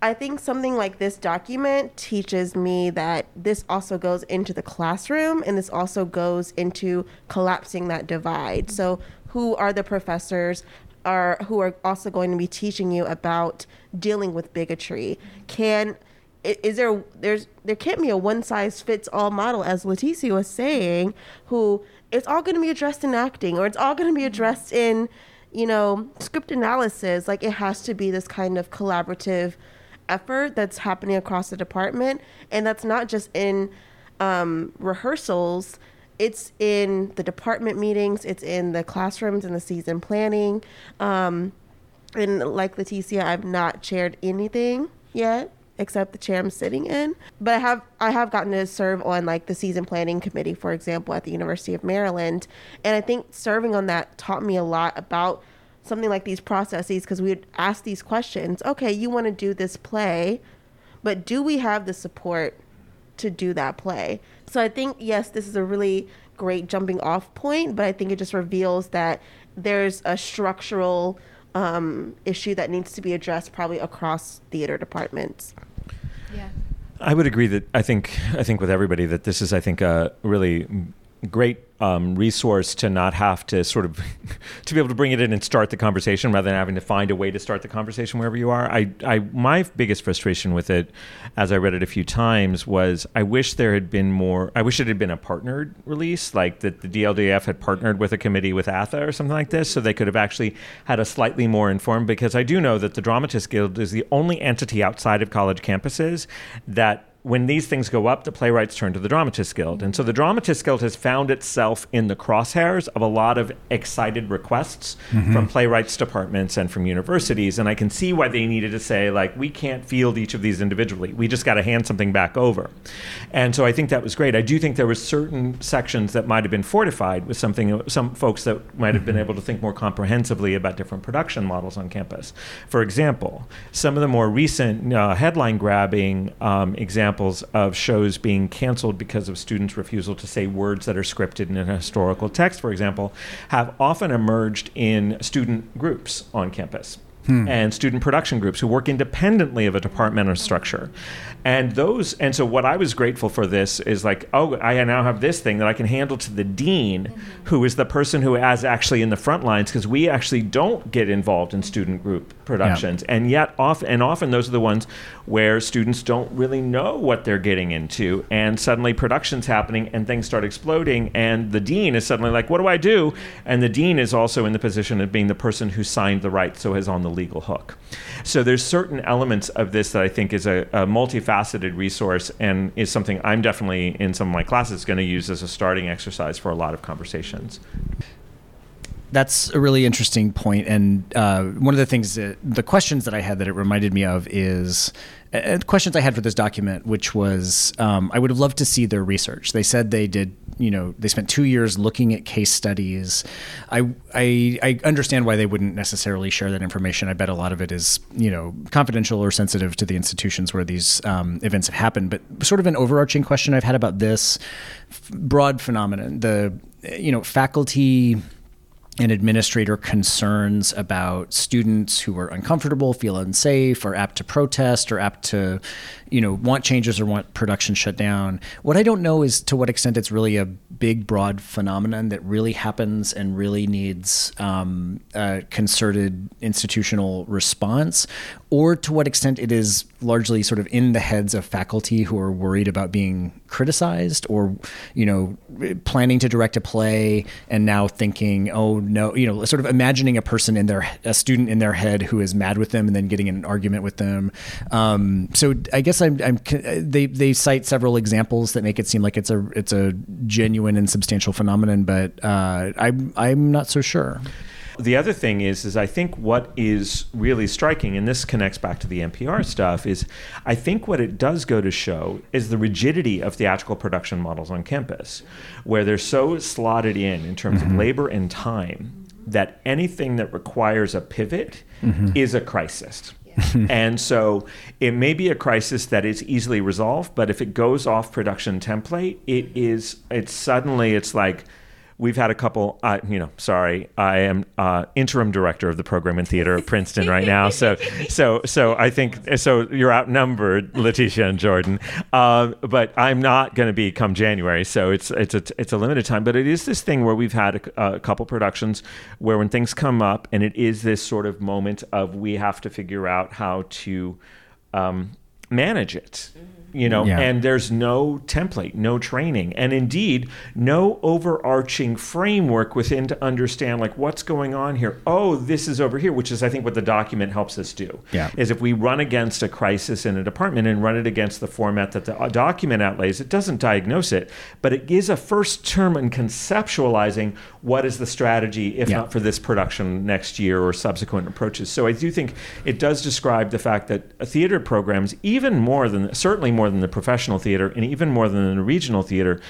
I think something like this document teaches me that this also goes into the classroom and this also goes into collapsing that divide. So, who are the professors? are who are also going to be teaching you about dealing with bigotry can is there there's there can't be a one size fits all model as Leticia was saying who it's all going to be addressed in acting or it's all going to be addressed in you know script analysis. Like it has to be this kind of collaborative effort that's happening across the department and that's not just in um, rehearsals. It's in the department meetings, it's in the classrooms and the season planning. Um, and like Leticia, I've not chaired anything yet except the chair I'm sitting in. But I have I have gotten to serve on like the season planning committee, for example, at the University of Maryland. And I think serving on that taught me a lot about something like these processes because we would ask these questions. Okay, you want to do this play, but do we have the support to do that play? So I think yes, this is a really great jumping off point, but I think it just reveals that there's a structural um, issue that needs to be addressed probably across theater departments. Yeah. I would agree that I think I think with everybody that this is I think a really great um, resource to not have to sort of <laughs> to be able to bring it in and start the conversation rather than having to find a way to start the conversation wherever you are. I, I my biggest frustration with it, as I read it a few times, was I wish there had been more. I wish it had been a partnered release, like that the DLDF had partnered with a committee with ATHE or something like this, so they could have actually had a slightly more informed. Because I do know that the Dramatists Guild is the only entity outside of college campuses that when these things go up, the playwrights turn to the Dramatists Guild. And so the Dramatists Guild has found itself in the crosshairs of a lot of excited requests mm-hmm. from playwrights departments and from universities. And I can see why they needed to say, like, we can't field each of these individually. We just got to hand something back over. And so I think that was great. I do think there were certain sections that might have been fortified with something, some folks that might have been mm-hmm. able to think more comprehensively about different production models on campus. For example, some of the more recent uh, headline grabbing um, examples examples of shows being canceled because of students' refusal to say words that are scripted in a historical text, for example, have often emerged in student groups on campus. Hmm. and student production groups who work independently of a departmental structure. And those, and so what I was grateful for this is like, oh, I now have this thing that I can handle to the dean, mm-hmm. who is the person who is actually in the front lines, because we actually don't get involved in student group productions, yeah. and yet often and often those are the ones where students don't really know what they're getting into, and suddenly productions happening and things start exploding, and the dean is suddenly like, what do I do? And the dean is also in the position of being the person who signed the right, so is on the legal hook. So there's certain elements of this that I think is a, a multifaceted resource and is something I'm definitely in some of my classes going to use as a starting exercise for a lot of conversations that's a really interesting point. And uh, one of the things that the questions that I had that it reminded me of is uh, questions I had for this document, which was um, I would have loved to see their research. They said they did, you know, they spent two years looking at case studies. I, I, I understand why they wouldn't necessarily share that information. I bet a lot of it is, you know, confidential or sensitive to the institutions where these um, events have happened. But sort of an overarching question I've had about this broad phenomenon, the, you know, faculty and administrator concerns about students who are uncomfortable, feel unsafe, or apt to protest, or apt to, you know, want changes or want production shut down. What I don't know is to what extent it's really a big, broad phenomenon that really happens and really needs um, a concerted institutional response, or to what extent it is largely sort of in the heads of faculty who are worried about being criticized or, you know, planning to direct a play and now thinking, oh no, you know, sort of imagining a person in their, a student in their head who is mad with them and then getting in an argument with them. Um, so I guess I'm, I'm, they, they cite several examples that make it seem like it's a, it's a genuine and substantial phenomenon, but uh, I'm, I'm not so sure. The other thing is, is I think what is really striking, and this connects back to the NPR stuff, is I think what it does go to show is the rigidity of theatrical production models on campus, where they're so slotted in in terms mm-hmm. of labor and time that anything that requires a pivot mm-hmm. is a crisis. <laughs> and so it may be a crisis that is easily resolved, but if it goes off production template, it is it's suddenly it's like we've had a couple. Uh, you know, sorry, I am uh, interim director of the program in theater at Princeton right now. So, <laughs> so, so I think so. You're outnumbered, Letitia and Jordan. Uh, but I'm not going to be come January. So it's it's a it's a limited time. But it is this thing where we've had a, a couple productions where when things come up, and it is this sort of moment of we have to figure out how to um, manage it. Mm-hmm you know yeah. and there's no template no training and indeed no overarching framework within to understand like what's going on here oh this is over here which is i think what the document helps us do yeah. is if we run against a crisis in a department and run it against the format that the uh, document outlays it doesn't diagnose it but it gives a first term in conceptualizing what is the strategy if yeah. not for this production next year or subsequent approaches so i do think it does describe the fact that theater programs even more than certainly more more than the professional theater and even more than the regional theater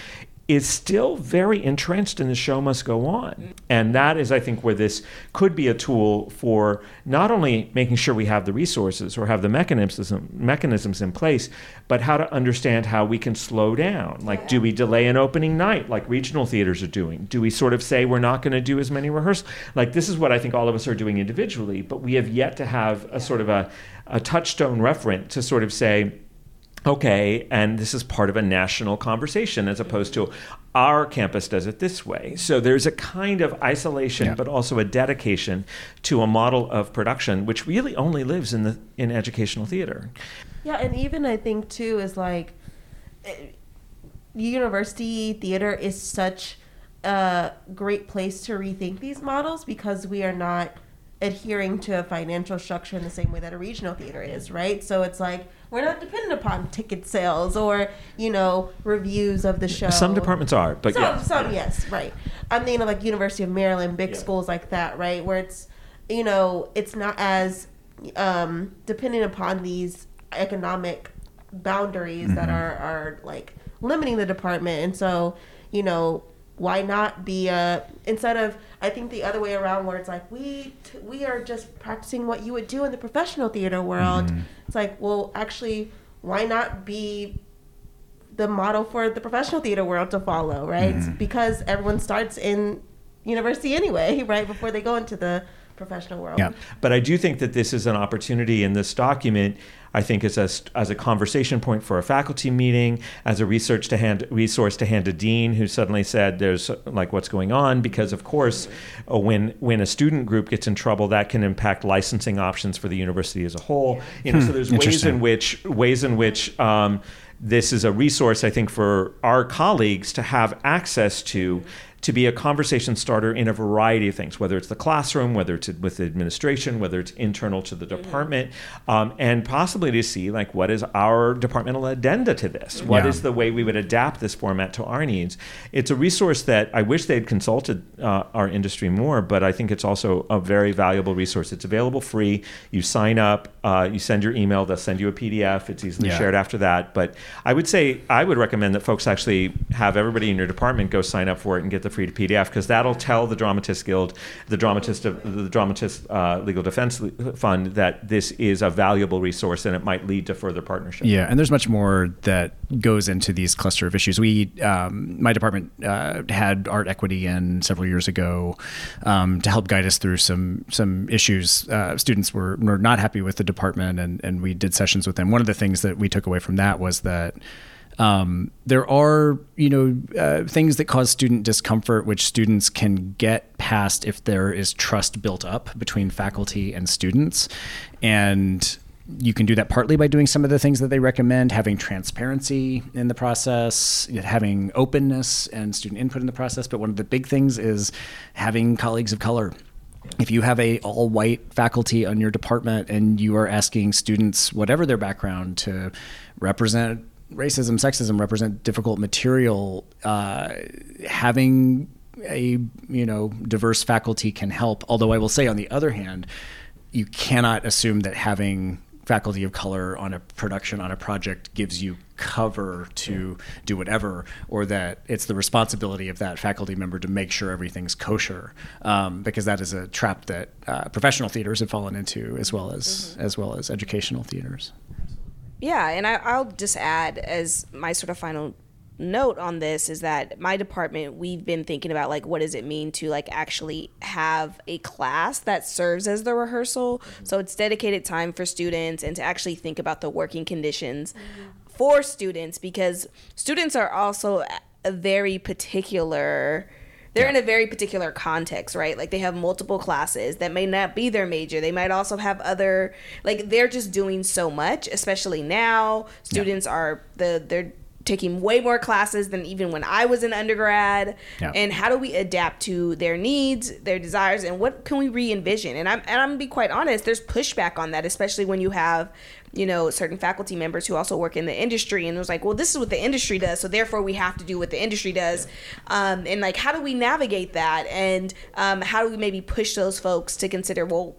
is still very entrenched in the show must go on. And that is, I think, where this could be a tool for not only making sure we have the resources or have the mechanisms, mechanisms in place, but how to understand how we can slow down. Like, do we delay an opening night like regional theaters are doing? Do we sort of say we're not going to do as many rehearsals? Like, this is what I think all of us are doing individually, but we have yet to have a sort of a, a touchstone referent to sort of say, okay, and this is part of a national conversation as opposed to our campus does it this way. So there's a kind of isolation, yeah. but also a dedication to a model of production which really only lives in the in educational theater. Yeah, and even I think too is like eh, university theater is such a great place to rethink these models because we are not adhering to a financial structure in the same way that a regional theater is, right? So it's like we're not dependent upon ticket sales or you know reviews of the show. Some departments are, but some, yeah. some yes, right. I'm thinking of like University of Maryland, big yeah. schools like that, right, where it's you know it's not as um, dependent upon these economic boundaries mm-hmm. that are are like limiting the department, and so you know why not be a instead of I think the other way around where it's like we t- we are just practicing what you would do in the professional theater world. Mm-hmm. It's like well actually why not be the model for the professional theater world to follow, right? Mm-hmm. Because everyone starts in university anyway, <laughs> right? Before they go into the professional world. Yeah. But I do think that this is an opportunity in this document. I think as a, as a conversation point for a faculty meeting, as a research to hand resource to hand to dean who suddenly said there's like what's going on because of course uh, when when a student group gets in trouble that can impact licensing options for the university as a whole. You know, hmm. so there's ways in which ways in which um, this is a resource I think for our colleagues to have access to to be a conversation starter in a variety of things, whether it's the classroom, whether it's with the administration, whether it's internal to the department, um, and possibly to see like what is our departmental addenda to this? What Yeah. is the way we would adapt this format to our needs? It's a resource that I wish they'd consulted uh, our industry more, but I think it's also a very valuable resource. It's available free. You sign up, uh, you send your email, they'll send you a PDF. It's easily Yeah. shared after that. But I would say I would recommend that folks actually have everybody in your department go sign up for it and get the free to PDF because that'll tell the Dramatist Guild, the Dramatist, the Dramatist uh, Legal Defense Fund that this is a valuable resource and it might lead to further partnership. Yeah, and there's much more that goes into these cluster of issues. We, um, my department, uh, had ArtEquity in several years ago um, to help guide us through some some issues. Uh, students were, were not happy with the department, and and we did sessions with them. One of the things that we took away from that was that. Um, there are, you know, uh, things that cause student discomfort, which students can get past if there is trust built up between faculty and students, and you can do that partly by doing some of the things that they recommend, having transparency in the process, having openness and student input in the process. But one of the big things is having colleagues of color. If you have a all white faculty on your department and you are asking students, whatever their background, to represent racism, sexism, represent difficult material, uh, having a you know diverse faculty can help. Although I will say, on the other hand, you cannot assume that having faculty of color on a production on a project gives you cover to do whatever or that it's the responsibility of that faculty member to make sure everything's kosher um, because that is a trap that uh, professional theaters have fallen into as well as as well as educational theaters Yeah, and I, I'll just add as my sort of final note on this is that my department we've been thinking about like what does it mean to like actually have a class that serves as the rehearsal. Mm-hmm. So it's dedicated time for students and to actually think about the working conditions for students because students are also a very particular they're in a very particular context, right? Like they have multiple classes that may not be their major. They might also have other like they're just doing so much, especially now. Students are the they're taking way more classes than even when I was in undergrad. Yeah. And how do we adapt to their needs, their desires, and what can we re-envision? And I'm and I'm gonna be quite honest, there's pushback on that, especially when you have you know certain faculty members who also work in the industry and it was like well this is what the industry does so therefore we have to do what the industry does. Um, and like how do we navigate that? And um, how do we maybe push those folks to consider well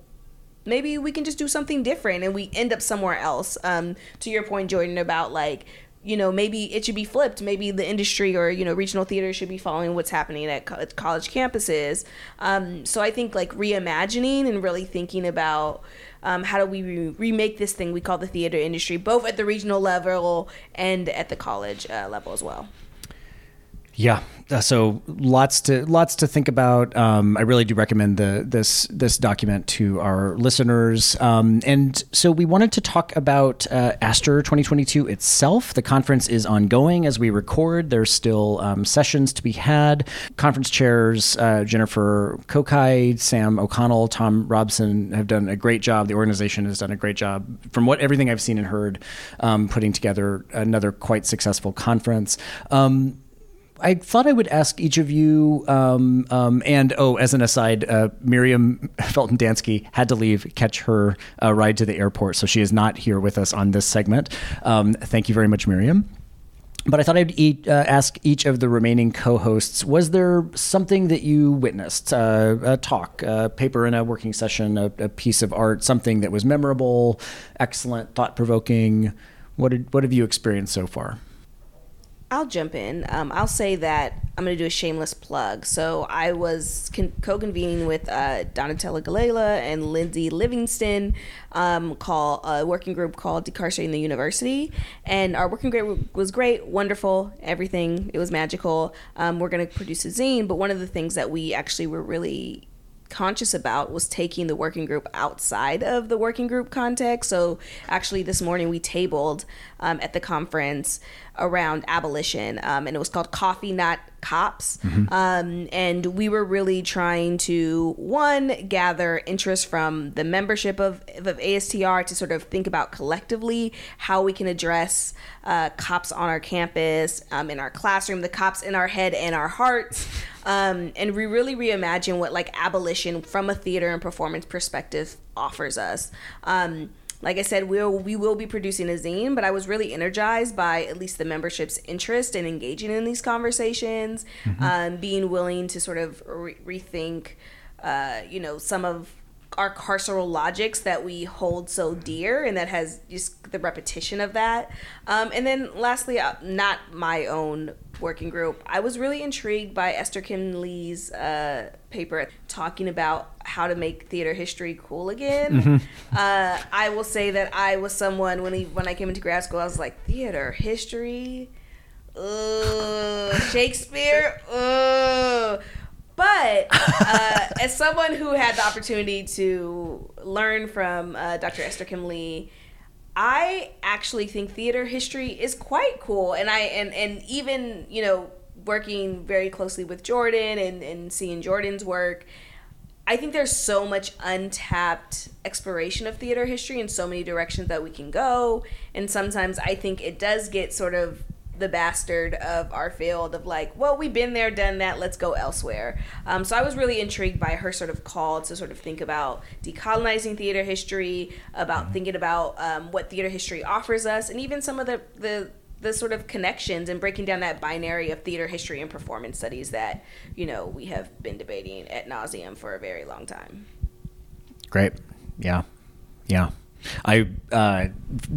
maybe we can just do something different and we end up somewhere else? Um, to your point jordan about like you know maybe it should be flipped. Maybe the industry or you know regional theater should be following what's happening at co- college campuses. Um, so i think like reimagining and really thinking about um, how do we re- remake this thing we call the theater industry both at the regional level and at the college uh, level as well Yeah. Uh, so lots to lots to think about. Um, I really do recommend the this this document to our listeners. Um, and so we wanted to talk about uh, ASTR 2022 itself. The conference is ongoing as we record. There's still um, sessions to be had. Conference chairs uh, Jennifer Kokai, Sam O'Connell, Tom Robson have done a great job. The organization has done a great job. From what everything I've seen and heard, um, putting together another quite successful conference. Um, I thought I would ask each of you, um, um, and oh, as an aside, uh, Miriam Felton Dansky had to leave, catch her uh, ride to the airport, so she is not here with us on this segment. Um, thank you very much, Miriam. But I thought I'd eat, uh, ask each of the remaining co-hosts: Was there something that you witnessed, uh, a talk, a paper in a working session, a, a piece of art, something that was memorable, excellent, thought-provoking? What did, what have you experienced so far? I'll jump in. Um, I'll say that I'm going to do a shameless plug. So I was con- co-convening with uh, Donatella Galella and Lindsay Livingston, um, call a working group called Decarcerating the University, and our working group was great, wonderful, everything. It was magical. Um, we're going to produce a zine, but one of the things that we actually were really conscious about was taking the working group outside of the working group context. So actually, this morning we tabled um, at the conference around abolition, um, and it was called "Coffee Not cops. Um, and we were really trying to, one, gather interest from the membership of, of ASTR to sort of think about collectively how we can address uh, cops on our campus, um, in our classroom, the cops in our head and our hearts. Um, and we really reimagine what like abolition from a theater and performance perspective offers us. Um, like I said, we'll we will be producing a zine, but I was really energized by at least the membership's interest in engaging in these conversations, um, being willing to sort of re- rethink, uh, you know, some of our carceral logics that we hold so dear, and that has just the repetition of that. Um, and then lastly, uh, not my own working group, I was really intrigued by Esther Kim Lee's uh, paper talking about how to make theater history cool again. Uh, I will say that I was someone when he, when I came into grad school, I was like theater history, uh, Shakespeare, uh. But uh, as someone who had the opportunity to learn from uh, Dr. Esther Kim Lee, I actually think theater history is quite cool, and I and and even you know working very closely with Jordan and and seeing Jordan's work. I think there's so much untapped exploration of theater history in so many directions that we can go. And sometimes I think it does get sort of the bastard of our field of like, well, we've been there, done that, let's go elsewhere. Um, so I was really intrigued by her sort of call to sort of think about decolonizing theater history, about thinking about um, what theater history offers us, and even some of the, the the sort of connections and breaking down that binary of theater history and performance studies that you know we have been debating at nauseum for a very long time. Great. Yeah. Yeah. I, uh,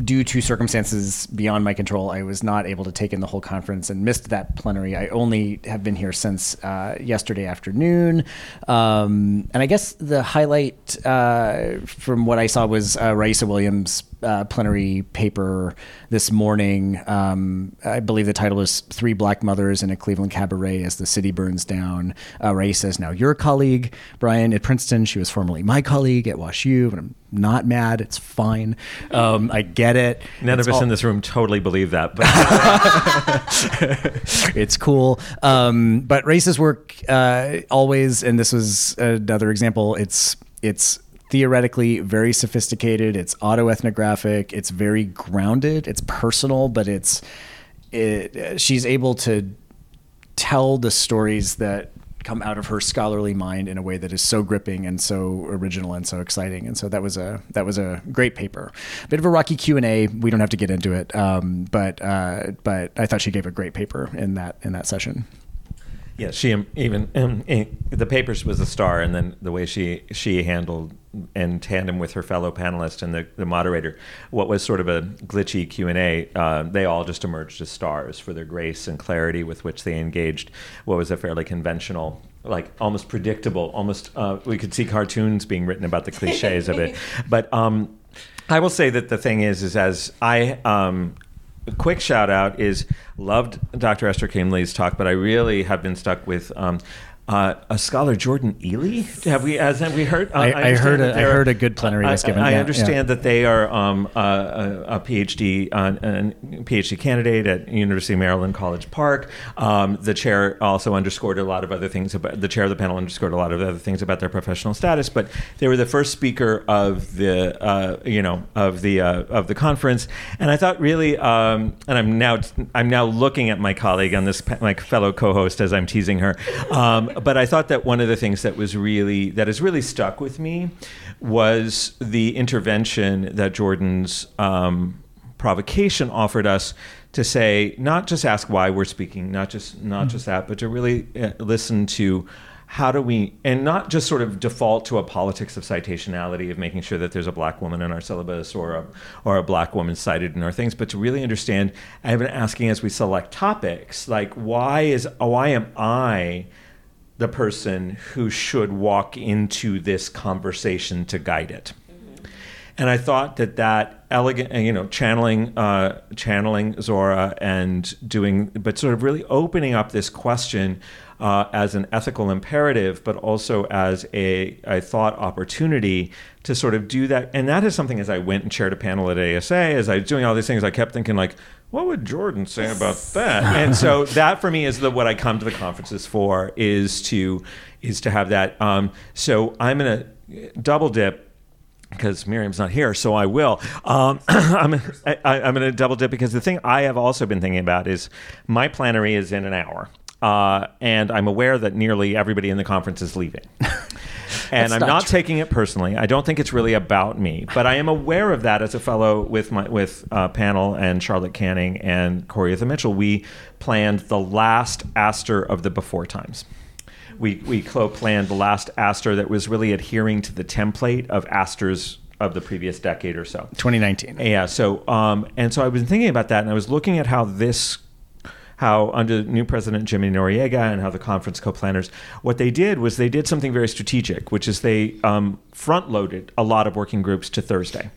due to circumstances beyond my control, I was not able to take in the whole conference and missed that plenary. I only have been here since uh, yesterday afternoon. Um, and I guess the highlight uh, from what I saw was uh, Rhaisa Williams' uh, plenary paper this morning. Um, I believe the title is Three Black Mothers in a Cleveland Cabaret as the City Burns Down. Uh, Rhaisa is now your colleague, Brian, at Princeton. She was formerly my colleague at WashU, not mad. It's fine. Um, I get it. None It's of us all- in this room totally believe that, but <laughs> it's cool. Um, but Rhaisa's work uh, always, and this was another example. It's it's theoretically very sophisticated. It's autoethnographic. It's very grounded. It's personal, but it's it, she's able to tell the stories that come out of her scholarly mind in a way that is so gripping and so original and so exciting. And so that was a that was a great paper. Bit of a rocky q&a we don't have to get into it. Um, but uh, but i thought she gave a great paper in that in that session yeah, she even um, the papers was a star, and then the way she she handled in tandem with her fellow panelists and the, the moderator, what was sort of a glitchy Q and A, uh, they all just emerged as stars for their grace and clarity with which they engaged what was a fairly conventional. Like almost predictable, almost uh, we could see cartoons being written about the cliches of it. <laughs> But um, I will say that the thing is, is as I um, quick shout out is loved Dr. Esther Kim Lee's talk, but I really have been stuck with um, uh, a scholar, Jordan Ealey. Have we, as have we heard? Uh, I- I understand heard a- I heard a good plenary I- was given, I, yeah, understand yeah. that they are um, a, a, a PhD, uh, a PhD candidate at University of Maryland College Park. Um, the chair also underscored a lot of other things about the chair of the panel underscored a lot of other things about their professional status. But they were the first speaker of the uh, you know of the uh, of the conference, and I thought really, um, and I'm now I'm now looking at my colleague on this my fellow co-host as I'm teasing her, um, <laughs> but I thought that one of the things that was really that has really stuck with me was the intervention that Jordan's um, provocation offered us to say not just ask why we're speaking, not just not just that, but to really uh, listen to how do we and not just sort of default to a politics of citationality of making sure that there's a black woman in our syllabus or a or a black woman cited in our things, but to really understand. I've been asking as we select topics, like why is why am I the person who should walk into this conversation to guide it? And I thought that that elegant, you know, channeling, uh, channeling Zora and doing, but sort of really opening up this question uh, as an ethical imperative, but also as a, a thought opportunity to sort of do that. And that is something as I went and chaired a panel at ASA, as I was doing all these things, I kept thinking like, what would Jordan say about that? <laughs> and so that for me is the what I come to the conferences for is to is to have that. Um, so I'm gonna double dip because Miriam's not here, so I will. Um, <clears throat> I'm, I, I'm going to double dip because the thing I have also been thinking about is my plenary is in an hour. Uh, and I'm aware that nearly everybody in the conference is leaving. <laughs> and I'm not taking it personally. I don't think it's really about me, but I am aware of that as a fellow with my with uh, Pannill and Charlotte Canning and Koritha Mitchell. We planned the last ASTR of the before times. We we co-planned the last ASTR that was really adhering to the template of ASTRs of the previous decade or so. 2019. Yeah. So, um, and so I've been thinking about that, and I was looking at how this, how under new president Jimmy Noriega and how the conference co-planners, what they did was they did something very strategic, which is they um, front-loaded a lot of working groups to Thursday.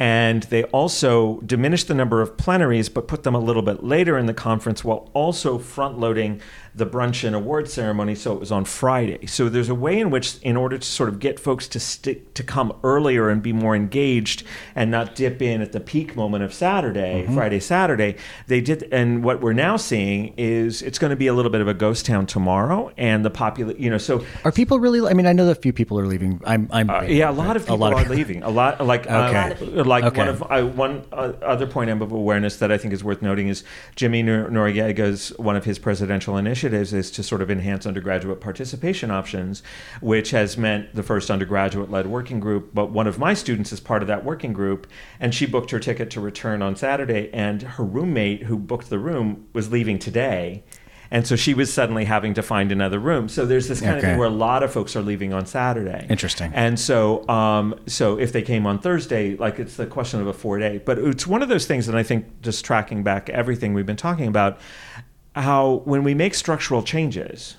And they also diminished the number of plenaries, but put them a little bit later in the conference while also front loading the brunch and award ceremony so it was on Friday. So there's a way in which, in order to sort of get folks to stick to come earlier and be more engaged and not dip in at the peak moment of Saturday, Friday, Saturday, they did. And what we're now seeing is it's going to be a little bit of a ghost town tomorrow, and the popula you know, so Are people really? I mean, I know that a few people are leaving. I'm. I'm uh, yeah, a lot of people are people. leaving. A lot, like <laughs> uh, Okay. like Okay. one of I, one uh, other point of awareness that I think is worth noting is Jimmy Nor- Noriega's one of his presidential initiatives is to sort of enhance undergraduate participation options, which has meant the first undergraduate-led working group. But one of my students is part of that working group, and she booked her ticket to return on Saturday, and her roommate who booked the room was leaving today. And so she was suddenly having to find another room. So there's this kind of thing where a lot of folks are leaving on Saturday. Interesting. And so, um, so if they came on Thursday, like it's the question of a four day. But it's one of those things, and I think just tracking back everything we've been talking about, how when we make structural changes,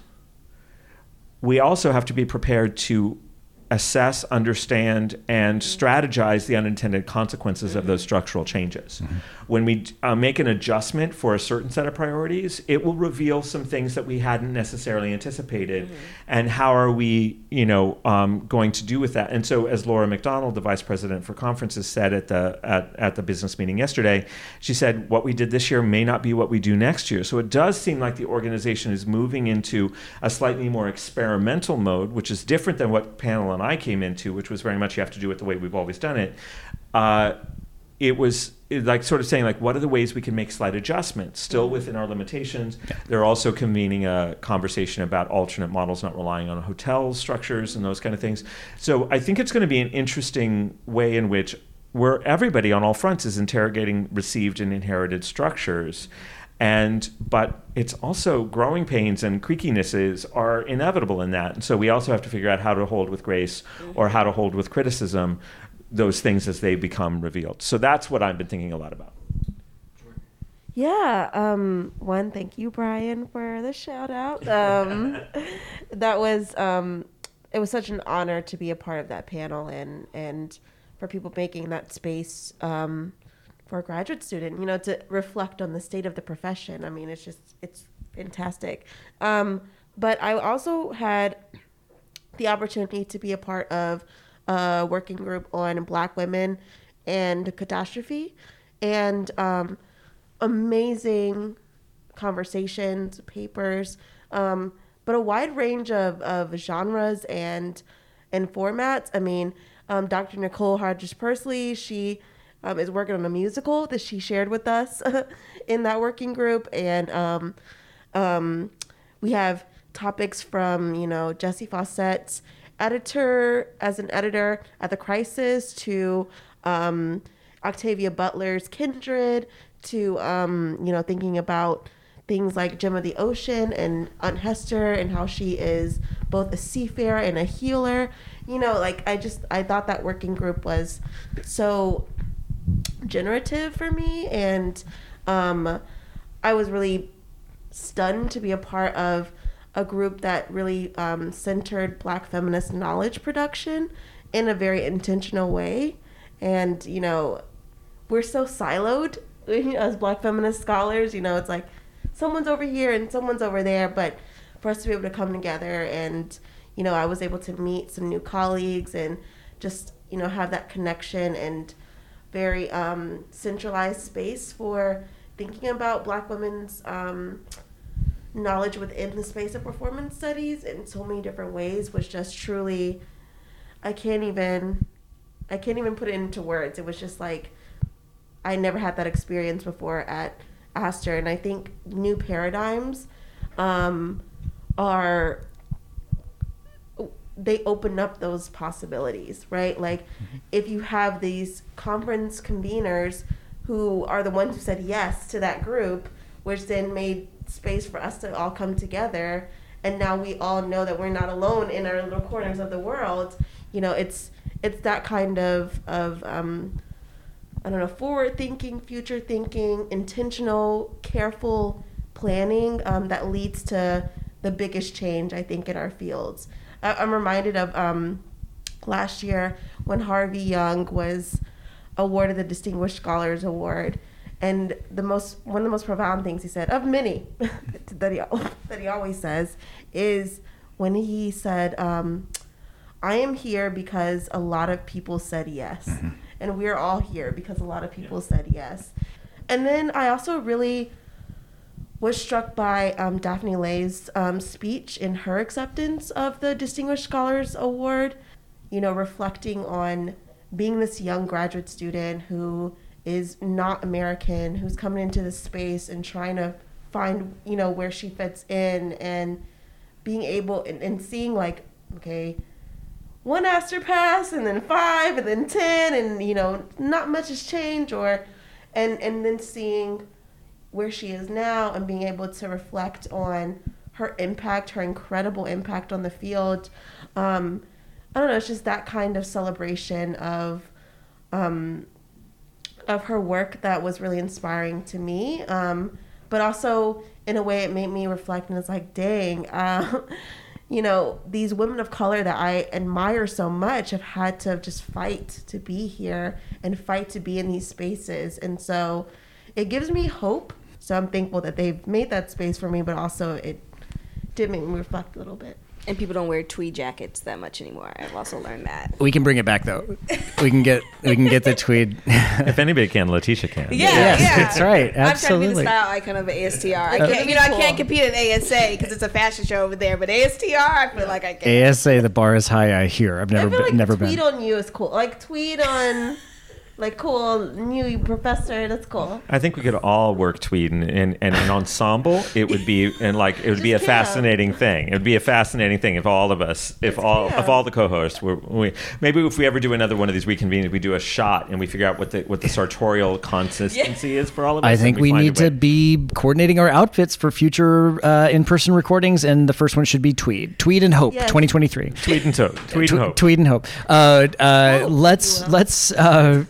we also have to be prepared to assess, understand, and strategize the unintended consequences of those structural changes. When we uh, make an adjustment for a certain set of priorities, it will reveal some things that we hadn't necessarily anticipated, and how are we, you know, um, going to do with that? And so, as Laura McDonald, the vice president for conferences, said at the at, at the business meeting yesterday, she said, "What we did this year may not be what we do next year." So it does seem like the organization is moving into a slightly more experimental mode, which is different than what panel I came into, which was very much you have to do it the way we've always done it. Uh, it was like sort of saying like what are the ways we can make slight adjustments? Still within our limitations. They're also convening a conversation about alternate models not relying on hotel structures and those kind of things. So i think it's going to be an interesting way in which where everybody on all fronts is interrogating received and inherited structures and but it's also growing pains and creakinesses are inevitable in that and so we also have to figure out how to hold with grace or how to hold with criticism those things as they become revealed so that's what i've been thinking a lot about Yeah. Um, one, thank you, Brian, for the shout out. Um, <laughs> that was um, it was such an honor to be a part of that panel and and for people making that space um, for a graduate student, you know, to reflect on the state of the profession. I mean, it's just it's fantastic. Um, but I also had the opportunity to be a part of a working group on Black women and catastrophe, and um, amazing conversations, papers, um, but a wide range of, of genres and and formats. I mean, um, Dr. Nicole Hodges Persley, she um, is working on a musical that she shared with us <laughs> in that working group, and um, um, we have topics from you know Jessie Fauset's editor as an editor at the Crisis to um, Octavia Butler's Kindred to um, you know thinking about things like Gem of the Ocean and Aunt Ester and how she is both a seafarer and a healer. You know, like I just I thought that working group was so generative for me and um, I was really stunned to be a part of a group that really um, centered black feminist knowledge production in a very intentional way. And, you know, we're so siloed <laughs> as black feminist scholars. You know, it's like someone's over here and someone's over there. But for us to be able to come together and, you know, I was able to meet some new colleagues and just, you know, have that connection and very um, centralized space for thinking about black women's um, knowledge within the space of performance studies in so many different ways was just truly I can't even I can't even put it into words. It was just like I never had that experience before at ASTR, and I think new paradigms um, are they open up those possibilities, right? Like if you have these conference conveners who are the ones who said yes to that group, which then made space for us to all come together, and now we all know that we're not alone in our little corners of the world. You know, it's it's that kind of of um, I don't know, forward thinking, future thinking, intentional, careful planning um, that leads to the biggest change I think in our fields. I- I'm reminded of um, last year when Harvey Young was awarded the Distinguished Scholars Award, and the most one of the most profound things he said of many <laughs> that he that he always says is when he said, um, "I am here because a lot of people said yes, and we're all here because a lot of people said yes." And then I also really was struck by um, Daphne Lei's um, speech in her acceptance of the Distinguished Scholars Award. You know, reflecting on being this young graduate student who is not American, who's coming into this space and trying to find, you know, where she fits in and being able and, and seeing like, okay, one ASTR pass and then five and then ten and you know, not much has changed or and and then seeing where she is now and being able to reflect on her impact, her incredible impact on the field. Um, I don't know, it's just that kind of celebration of um, of her work that was really inspiring to me. Um, but also in a way it made me reflect and it's like, dang, <laughs> uh, you know, these women of color that I admire so much have had to just fight to be here and fight to be in these spaces. And so it gives me hope. So I'm thankful that they've made that space for me, but also it did make me reflect a little bit. And people don't wear tweed jackets that much anymore. I've also learned that. We can bring it back though. We can get we can get the tweed. If anybody can, Letitia can. Yeah, Yes, yeah. that's right. Absolutely. I'm trying to be the style icon of ASTR. Uh, I can't, you know, I can't compete at ASA because it's a fashion show over there. But ASTR, I feel like I can. ASA, the bar is high. I hear. I've never I feel been, like never tweet been. on you is cool. Like tweed on, like cool new professor. That's cool. I think we could all work tweed and, and, and an ensemble. It would be and like it would be a Just camp. fascinating thing. It would be a fascinating thing if all of us, if all camp. if all the co-hosts were, we, maybe if we ever do another one of these reconvenes, we do a shot and we figure out what the what the sartorial <laughs> consistency is for all of us. I think we find a need to be coordinating our outfits for future uh, in-person recordings, and the first one should be Tweed, Tweed and Hope, Yes. 2023. tweed and hope. Tweed and hope. Tweed and Hope. Uh, uh, Hope, let's if let's uh,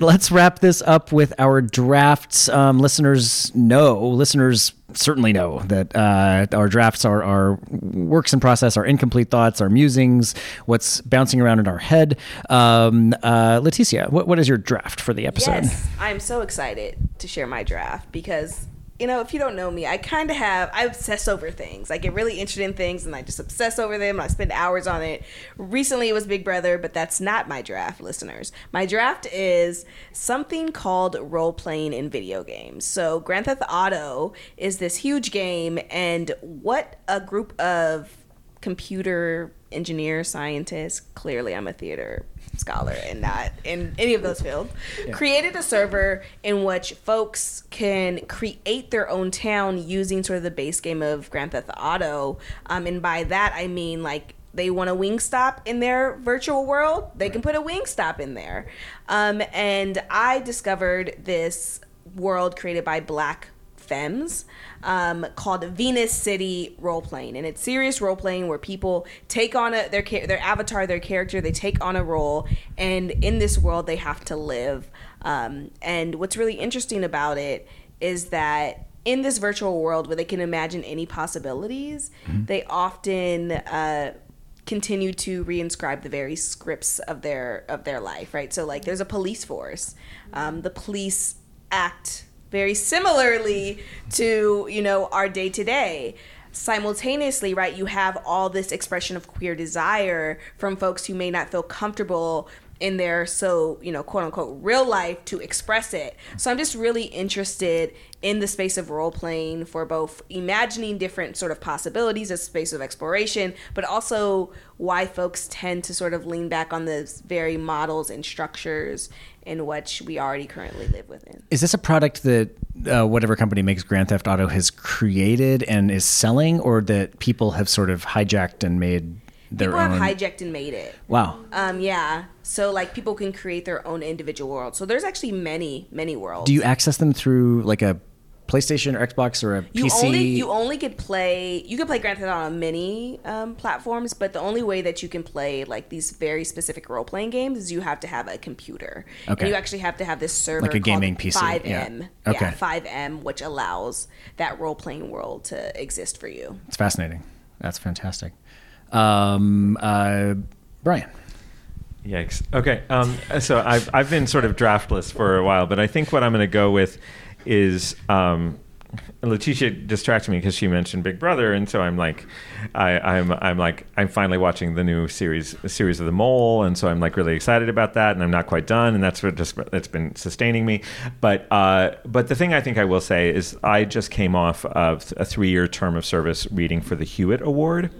let's wrap this up with our drafts. Um, listeners know, listeners certainly know that uh, our drafts are our works in process, our incomplete thoughts, our musings, what's bouncing around in our head. Um, uh, Leticia, what, what is your draft for the episode? Yes, I'm so excited to share my draft because you know, if you don't know me, I kind of have I obsess over things. I get really interested in things and I just obsess over them. And I spend hours on it. Recently, it was Big Brother, but that's not my draft, listeners. My draft is something called role playing in video games. So, Grand Theft Auto is this huge game, and what a group of computer engineer scientists clearly i'm a theater scholar and not in any of those fields created a server in which folks can create their own town using sort of the base game of grand theft auto. Um, and by that i mean like they want a Wingstop in their virtual world. They can put a Wingstop in there. Um, and i discovered this world created by black femmes um, called Venus City Role Playing, and it's serious role playing where people take on a their their avatar, their character, they take on a role, and in this world they have to live. Um, and what's really interesting about it is that in this virtual world where they can imagine any possibilities, they often uh, continue to reinscribe the very scripts of their of their life, right? So like there's a police force. Um, the police act very similarly to, you know, our day to day. Simultaneously, right, you have all this expression of queer desire from folks who may not feel comfortable in their so you know quote unquote real life to express it. So i'm just really interested in the space of role playing for both imagining different sort of possibilities as space of exploration but also why folks tend to sort of lean back on those very models and structures in which we already currently live within. Is this a product that uh, whatever company makes Grand Theft Auto has created and is selling, or that people have sort of hijacked and made their people own? People have hijacked and made it. Wow. um yeah. So like people can create their own individual world. So there's actually many many worlds. Do you access them through like a PlayStation or Xbox or a You PC? only you only could play you can play Grand Theft Auto on many um, platforms, but the only way that you can play like these very specific role playing games is you have to have a computer. Okay. And you actually have to have this server Like a gaming PC, Five yeah. M. Okay. Yeah, FiveM, which allows that role playing world to exist for you. it's fascinating. That's fantastic. Um, uh, Brian. Yikes. Okay. Um, so I've, I've been sort of draftless for a while, but I think what I'm going to go with is um, Letitia distracted me because she mentioned Big Brother, and so I'm like, I, I'm I'm like I'm finally watching the new series series of the Mole, and so I'm like really excited about that, and I'm not quite done, and that's what just that's been sustaining me. But uh, but the thing I think I will say is I just came off of a three year term of service reading for the Hewitt Award,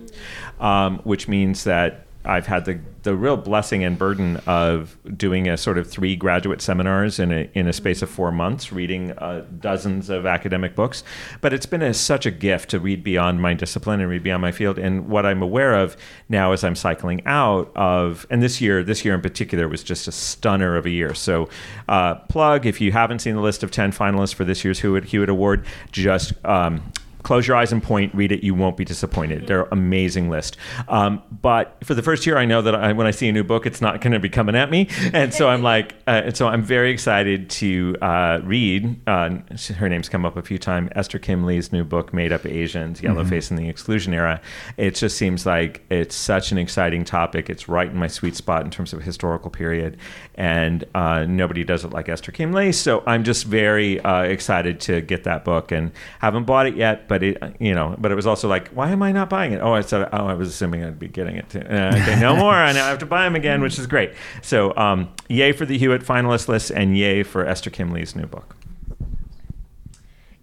um, which means that I've had the the real blessing and burden of doing a sort of three graduate seminars in a in a space of four months, reading uh, dozens of academic books. But it's been a, such a gift to read beyond my discipline and read beyond my field. And what I'm aware of now, as I'm cycling out of, and this year, this year in particular was just a stunner of a year. So, uh, plug if you haven't seen the list of ten finalists for this year's Hewitt Hewitt Award, just um, close your eyes and point read it you won't be disappointed. They're amazing list. Um, but for the first year i know that I, when i see a new book it's not going to be coming at me. And so i'm like <laughs> uh, and so i'm very excited to uh, read uh, her name's come up a few times esther kim lee's new book made up asians yellow face in the exclusion era. It just seems like it's such an exciting topic. It's right in my sweet spot in terms of historical period. And uh, nobody does it like esther kim lee. So i'm just very uh, excited to get that book and haven't bought it yet but it you know but it was also like why am i not buying it oh i said oh i was assuming i'd be getting it too. Uh, okay no more i now have to buy them again which is great so um, yay for the hewitt finalist list and yay for esther kim lee's new book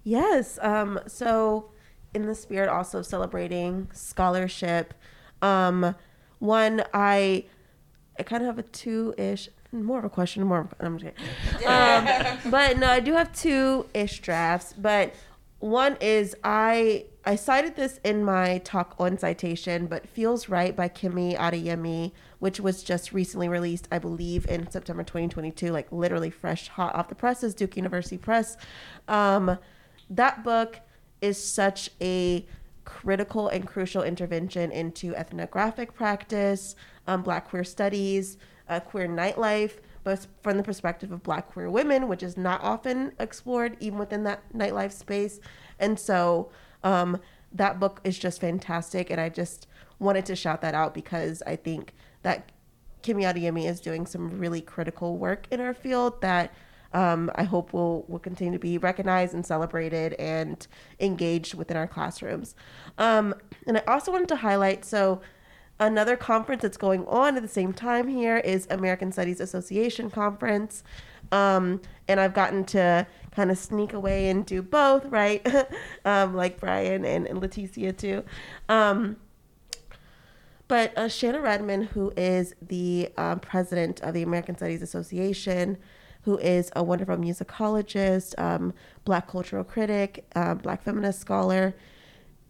Yes. Um, so, in the spirit also of celebrating scholarship, um, one I I kind of have a two ish, more of a question, more. Of, I'm just kidding. <laughs> Um, but no, I do have two ish drafts. But one is I I cited this in my talk on citation, but feels right by Kemi Adeyemi, which was just recently released, I believe, in September 2022, like literally fresh, hot off the presses, Duke University Press. Um, that book is such a critical and crucial intervention into ethnographic practice, um, Black queer studies, uh, queer nightlife, both from the perspective of Black queer women, which is not often explored even within that nightlife space. And so um, that book is just fantastic, and I just wanted to shout that out because I think that Kemi Adeyemi is doing some really critical work in our field that um, I hope will will continue to be recognized and celebrated and engaged within our classrooms. Um, and I also wanted to highlight so another conference that's going on at the same time here is American Studies Association conference. Um, and I've gotten to kind of sneak away and do both, right? <laughs> um, like Brian and, and Leticia too. Um, but uh, Shana Redmond, who is the um, president of the American Studies Association, who is a wonderful musicologist, um, Black cultural critic, uh, Black feminist scholar,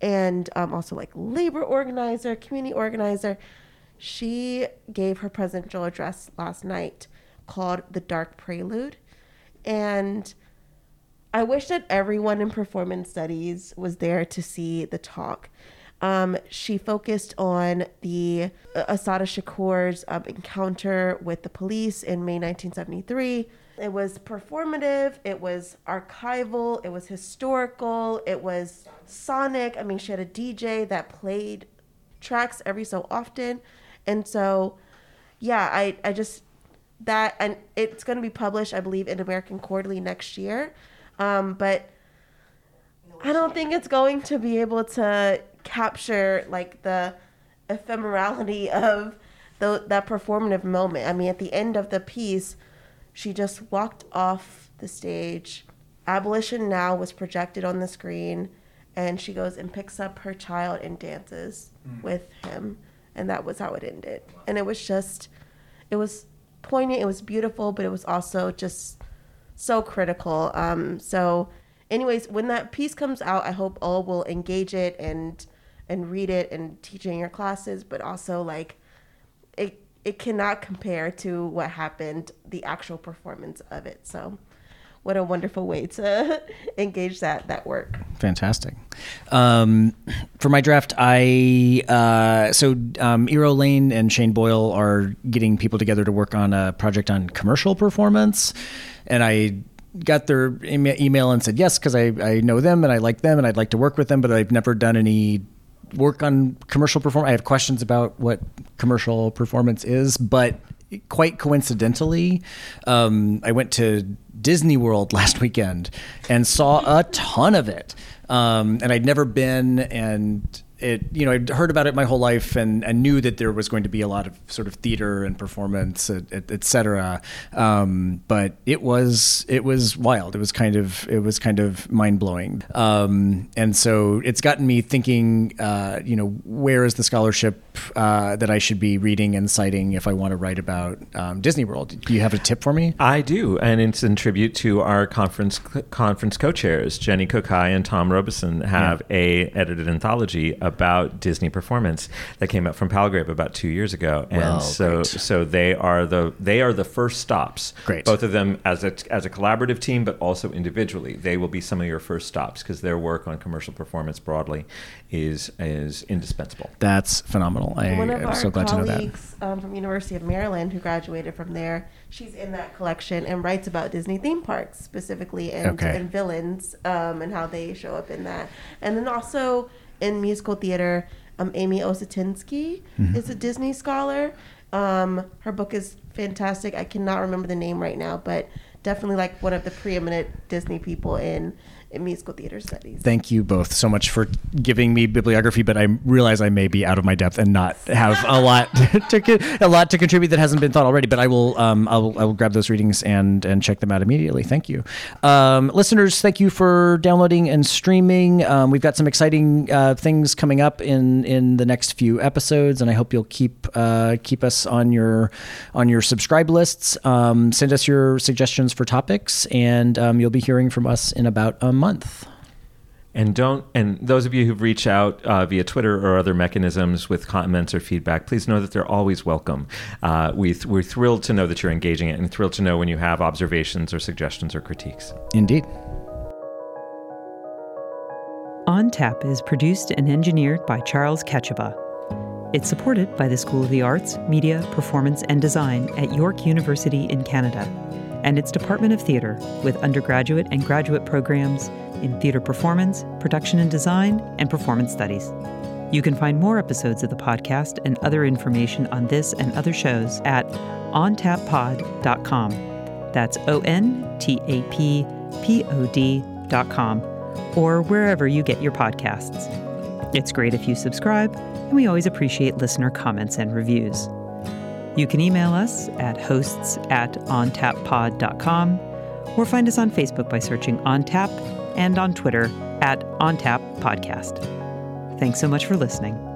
and um, also like labor organizer, community organizer. She gave her presidential address last night called The Dark Prelude. And I wish that everyone in performance studies was there to see the talk. Um, she focused on the uh, Assata Shakur's um, encounter with the police in May 1973. It was performative, it was archival, it was historical, it was sonic. I mean, she had a DJ that played tracks every so often. And so, yeah, I, I just, that, and it's going to be published, I believe, in American Quarterly next year. Um, but I don't think it's going to be able to capture like the ephemerality of the, that performative moment. I mean, at the end of the piece, she just walked off the stage. Abolition Now was projected on the screen, and she goes and picks up her child and dances mm. with him. And that was how it ended. And it was just, it was poignant, it was beautiful, but it was also just so critical. Um, so, anyways, when that piece comes out, I hope all will engage it and and read it and teach it in your classes, but also like it it cannot compare to what happened, the actual performance of it. So what a wonderful way to <laughs> engage that that work. Fantastic. Um, for my draft, I uh, so um, Eero Laine and Shane Boyle are getting people together to work on a project on commercial performance, and I got their email and said yes because I, I know them and I like them and I'd like to work with them, but I've never done any work on commercial performance. I have questions about what commercial performance is, but quite coincidentally, um, I went to Disney World <laughs> last weekend and saw a ton of it. Um, and I'd never been, and it you know I'd heard about it my whole life and, and knew that there was going to be a lot of sort of theater and performance etc et um, but it was it was wild. It was kind of it was kind of mind-blowing. Um, and so it's gotten me thinking uh, you know where is the scholarship uh, that I should be reading and citing if I want to write about um, Disney World do you have a tip for me I do and it's in tribute to our conference conference co-chairs Jenny Kokai and Tom Robson have yeah. a edited anthology about Disney Performance that came out from Palgrave about two years ago, and well, so great. so they are the they are the first stops. Great, both of them as a as a collaborative team, but also individually. They will be some of your first stops because their work on commercial performance broadly is is indispensable. That's phenomenal. I, One of am so glad to know that. Um, from University of Maryland who graduated from there. She's in that collection and writes about Disney theme parks specifically and, okay. and villains um, and how they show up in that. And then also in musical theater. Um, Amy Osatinski mm-hmm. is a Disney scholar. Um, her book is fantastic. I cannot remember the name right now, but definitely like one of the preeminent Disney people in in musical theater studies. Thank you both so much for giving me bibliography, but I realize I may be out of my depth and not have a <laughs> lot to a lot to contribute that hasn't been thought already. But I will um, I will I will grab those readings and and check them out immediately. Thank you, um, listeners. Thank you for downloading and streaming. Um, we've got some exciting uh, things coming up in in the next few episodes, and I hope you'll keep uh, keep us on your on your subscribe lists. Um, send us your suggestions for topics, and um, you'll be hearing from us in about a month. And don't and those of you who've reached out uh, via Twitter or other mechanisms with comments or feedback, please know that they're always welcome. Uh, we th- we're thrilled to know that you're engaging it, and thrilled to know when you have observations or suggestions or critiques. Indeed. On Tap is produced and engineered by Charles Ketchuba. It's supported by the School of the Arts, Media, Performance, and Design at York University in Canada and its Department of Theater with undergraduate and graduate programs in theater performance, production and design, and performance studies. You can find more episodes of the podcast and other information on this and other shows at ontappod.com. That's O N T A P P O D.com or wherever you get your podcasts. It's great if you subscribe, and we always appreciate listener comments and reviews. You can email us at hosts at ontappod.com or find us on Facebook by searching OnTap and on Twitter at OnTap Podcast. Thanks so much for listening.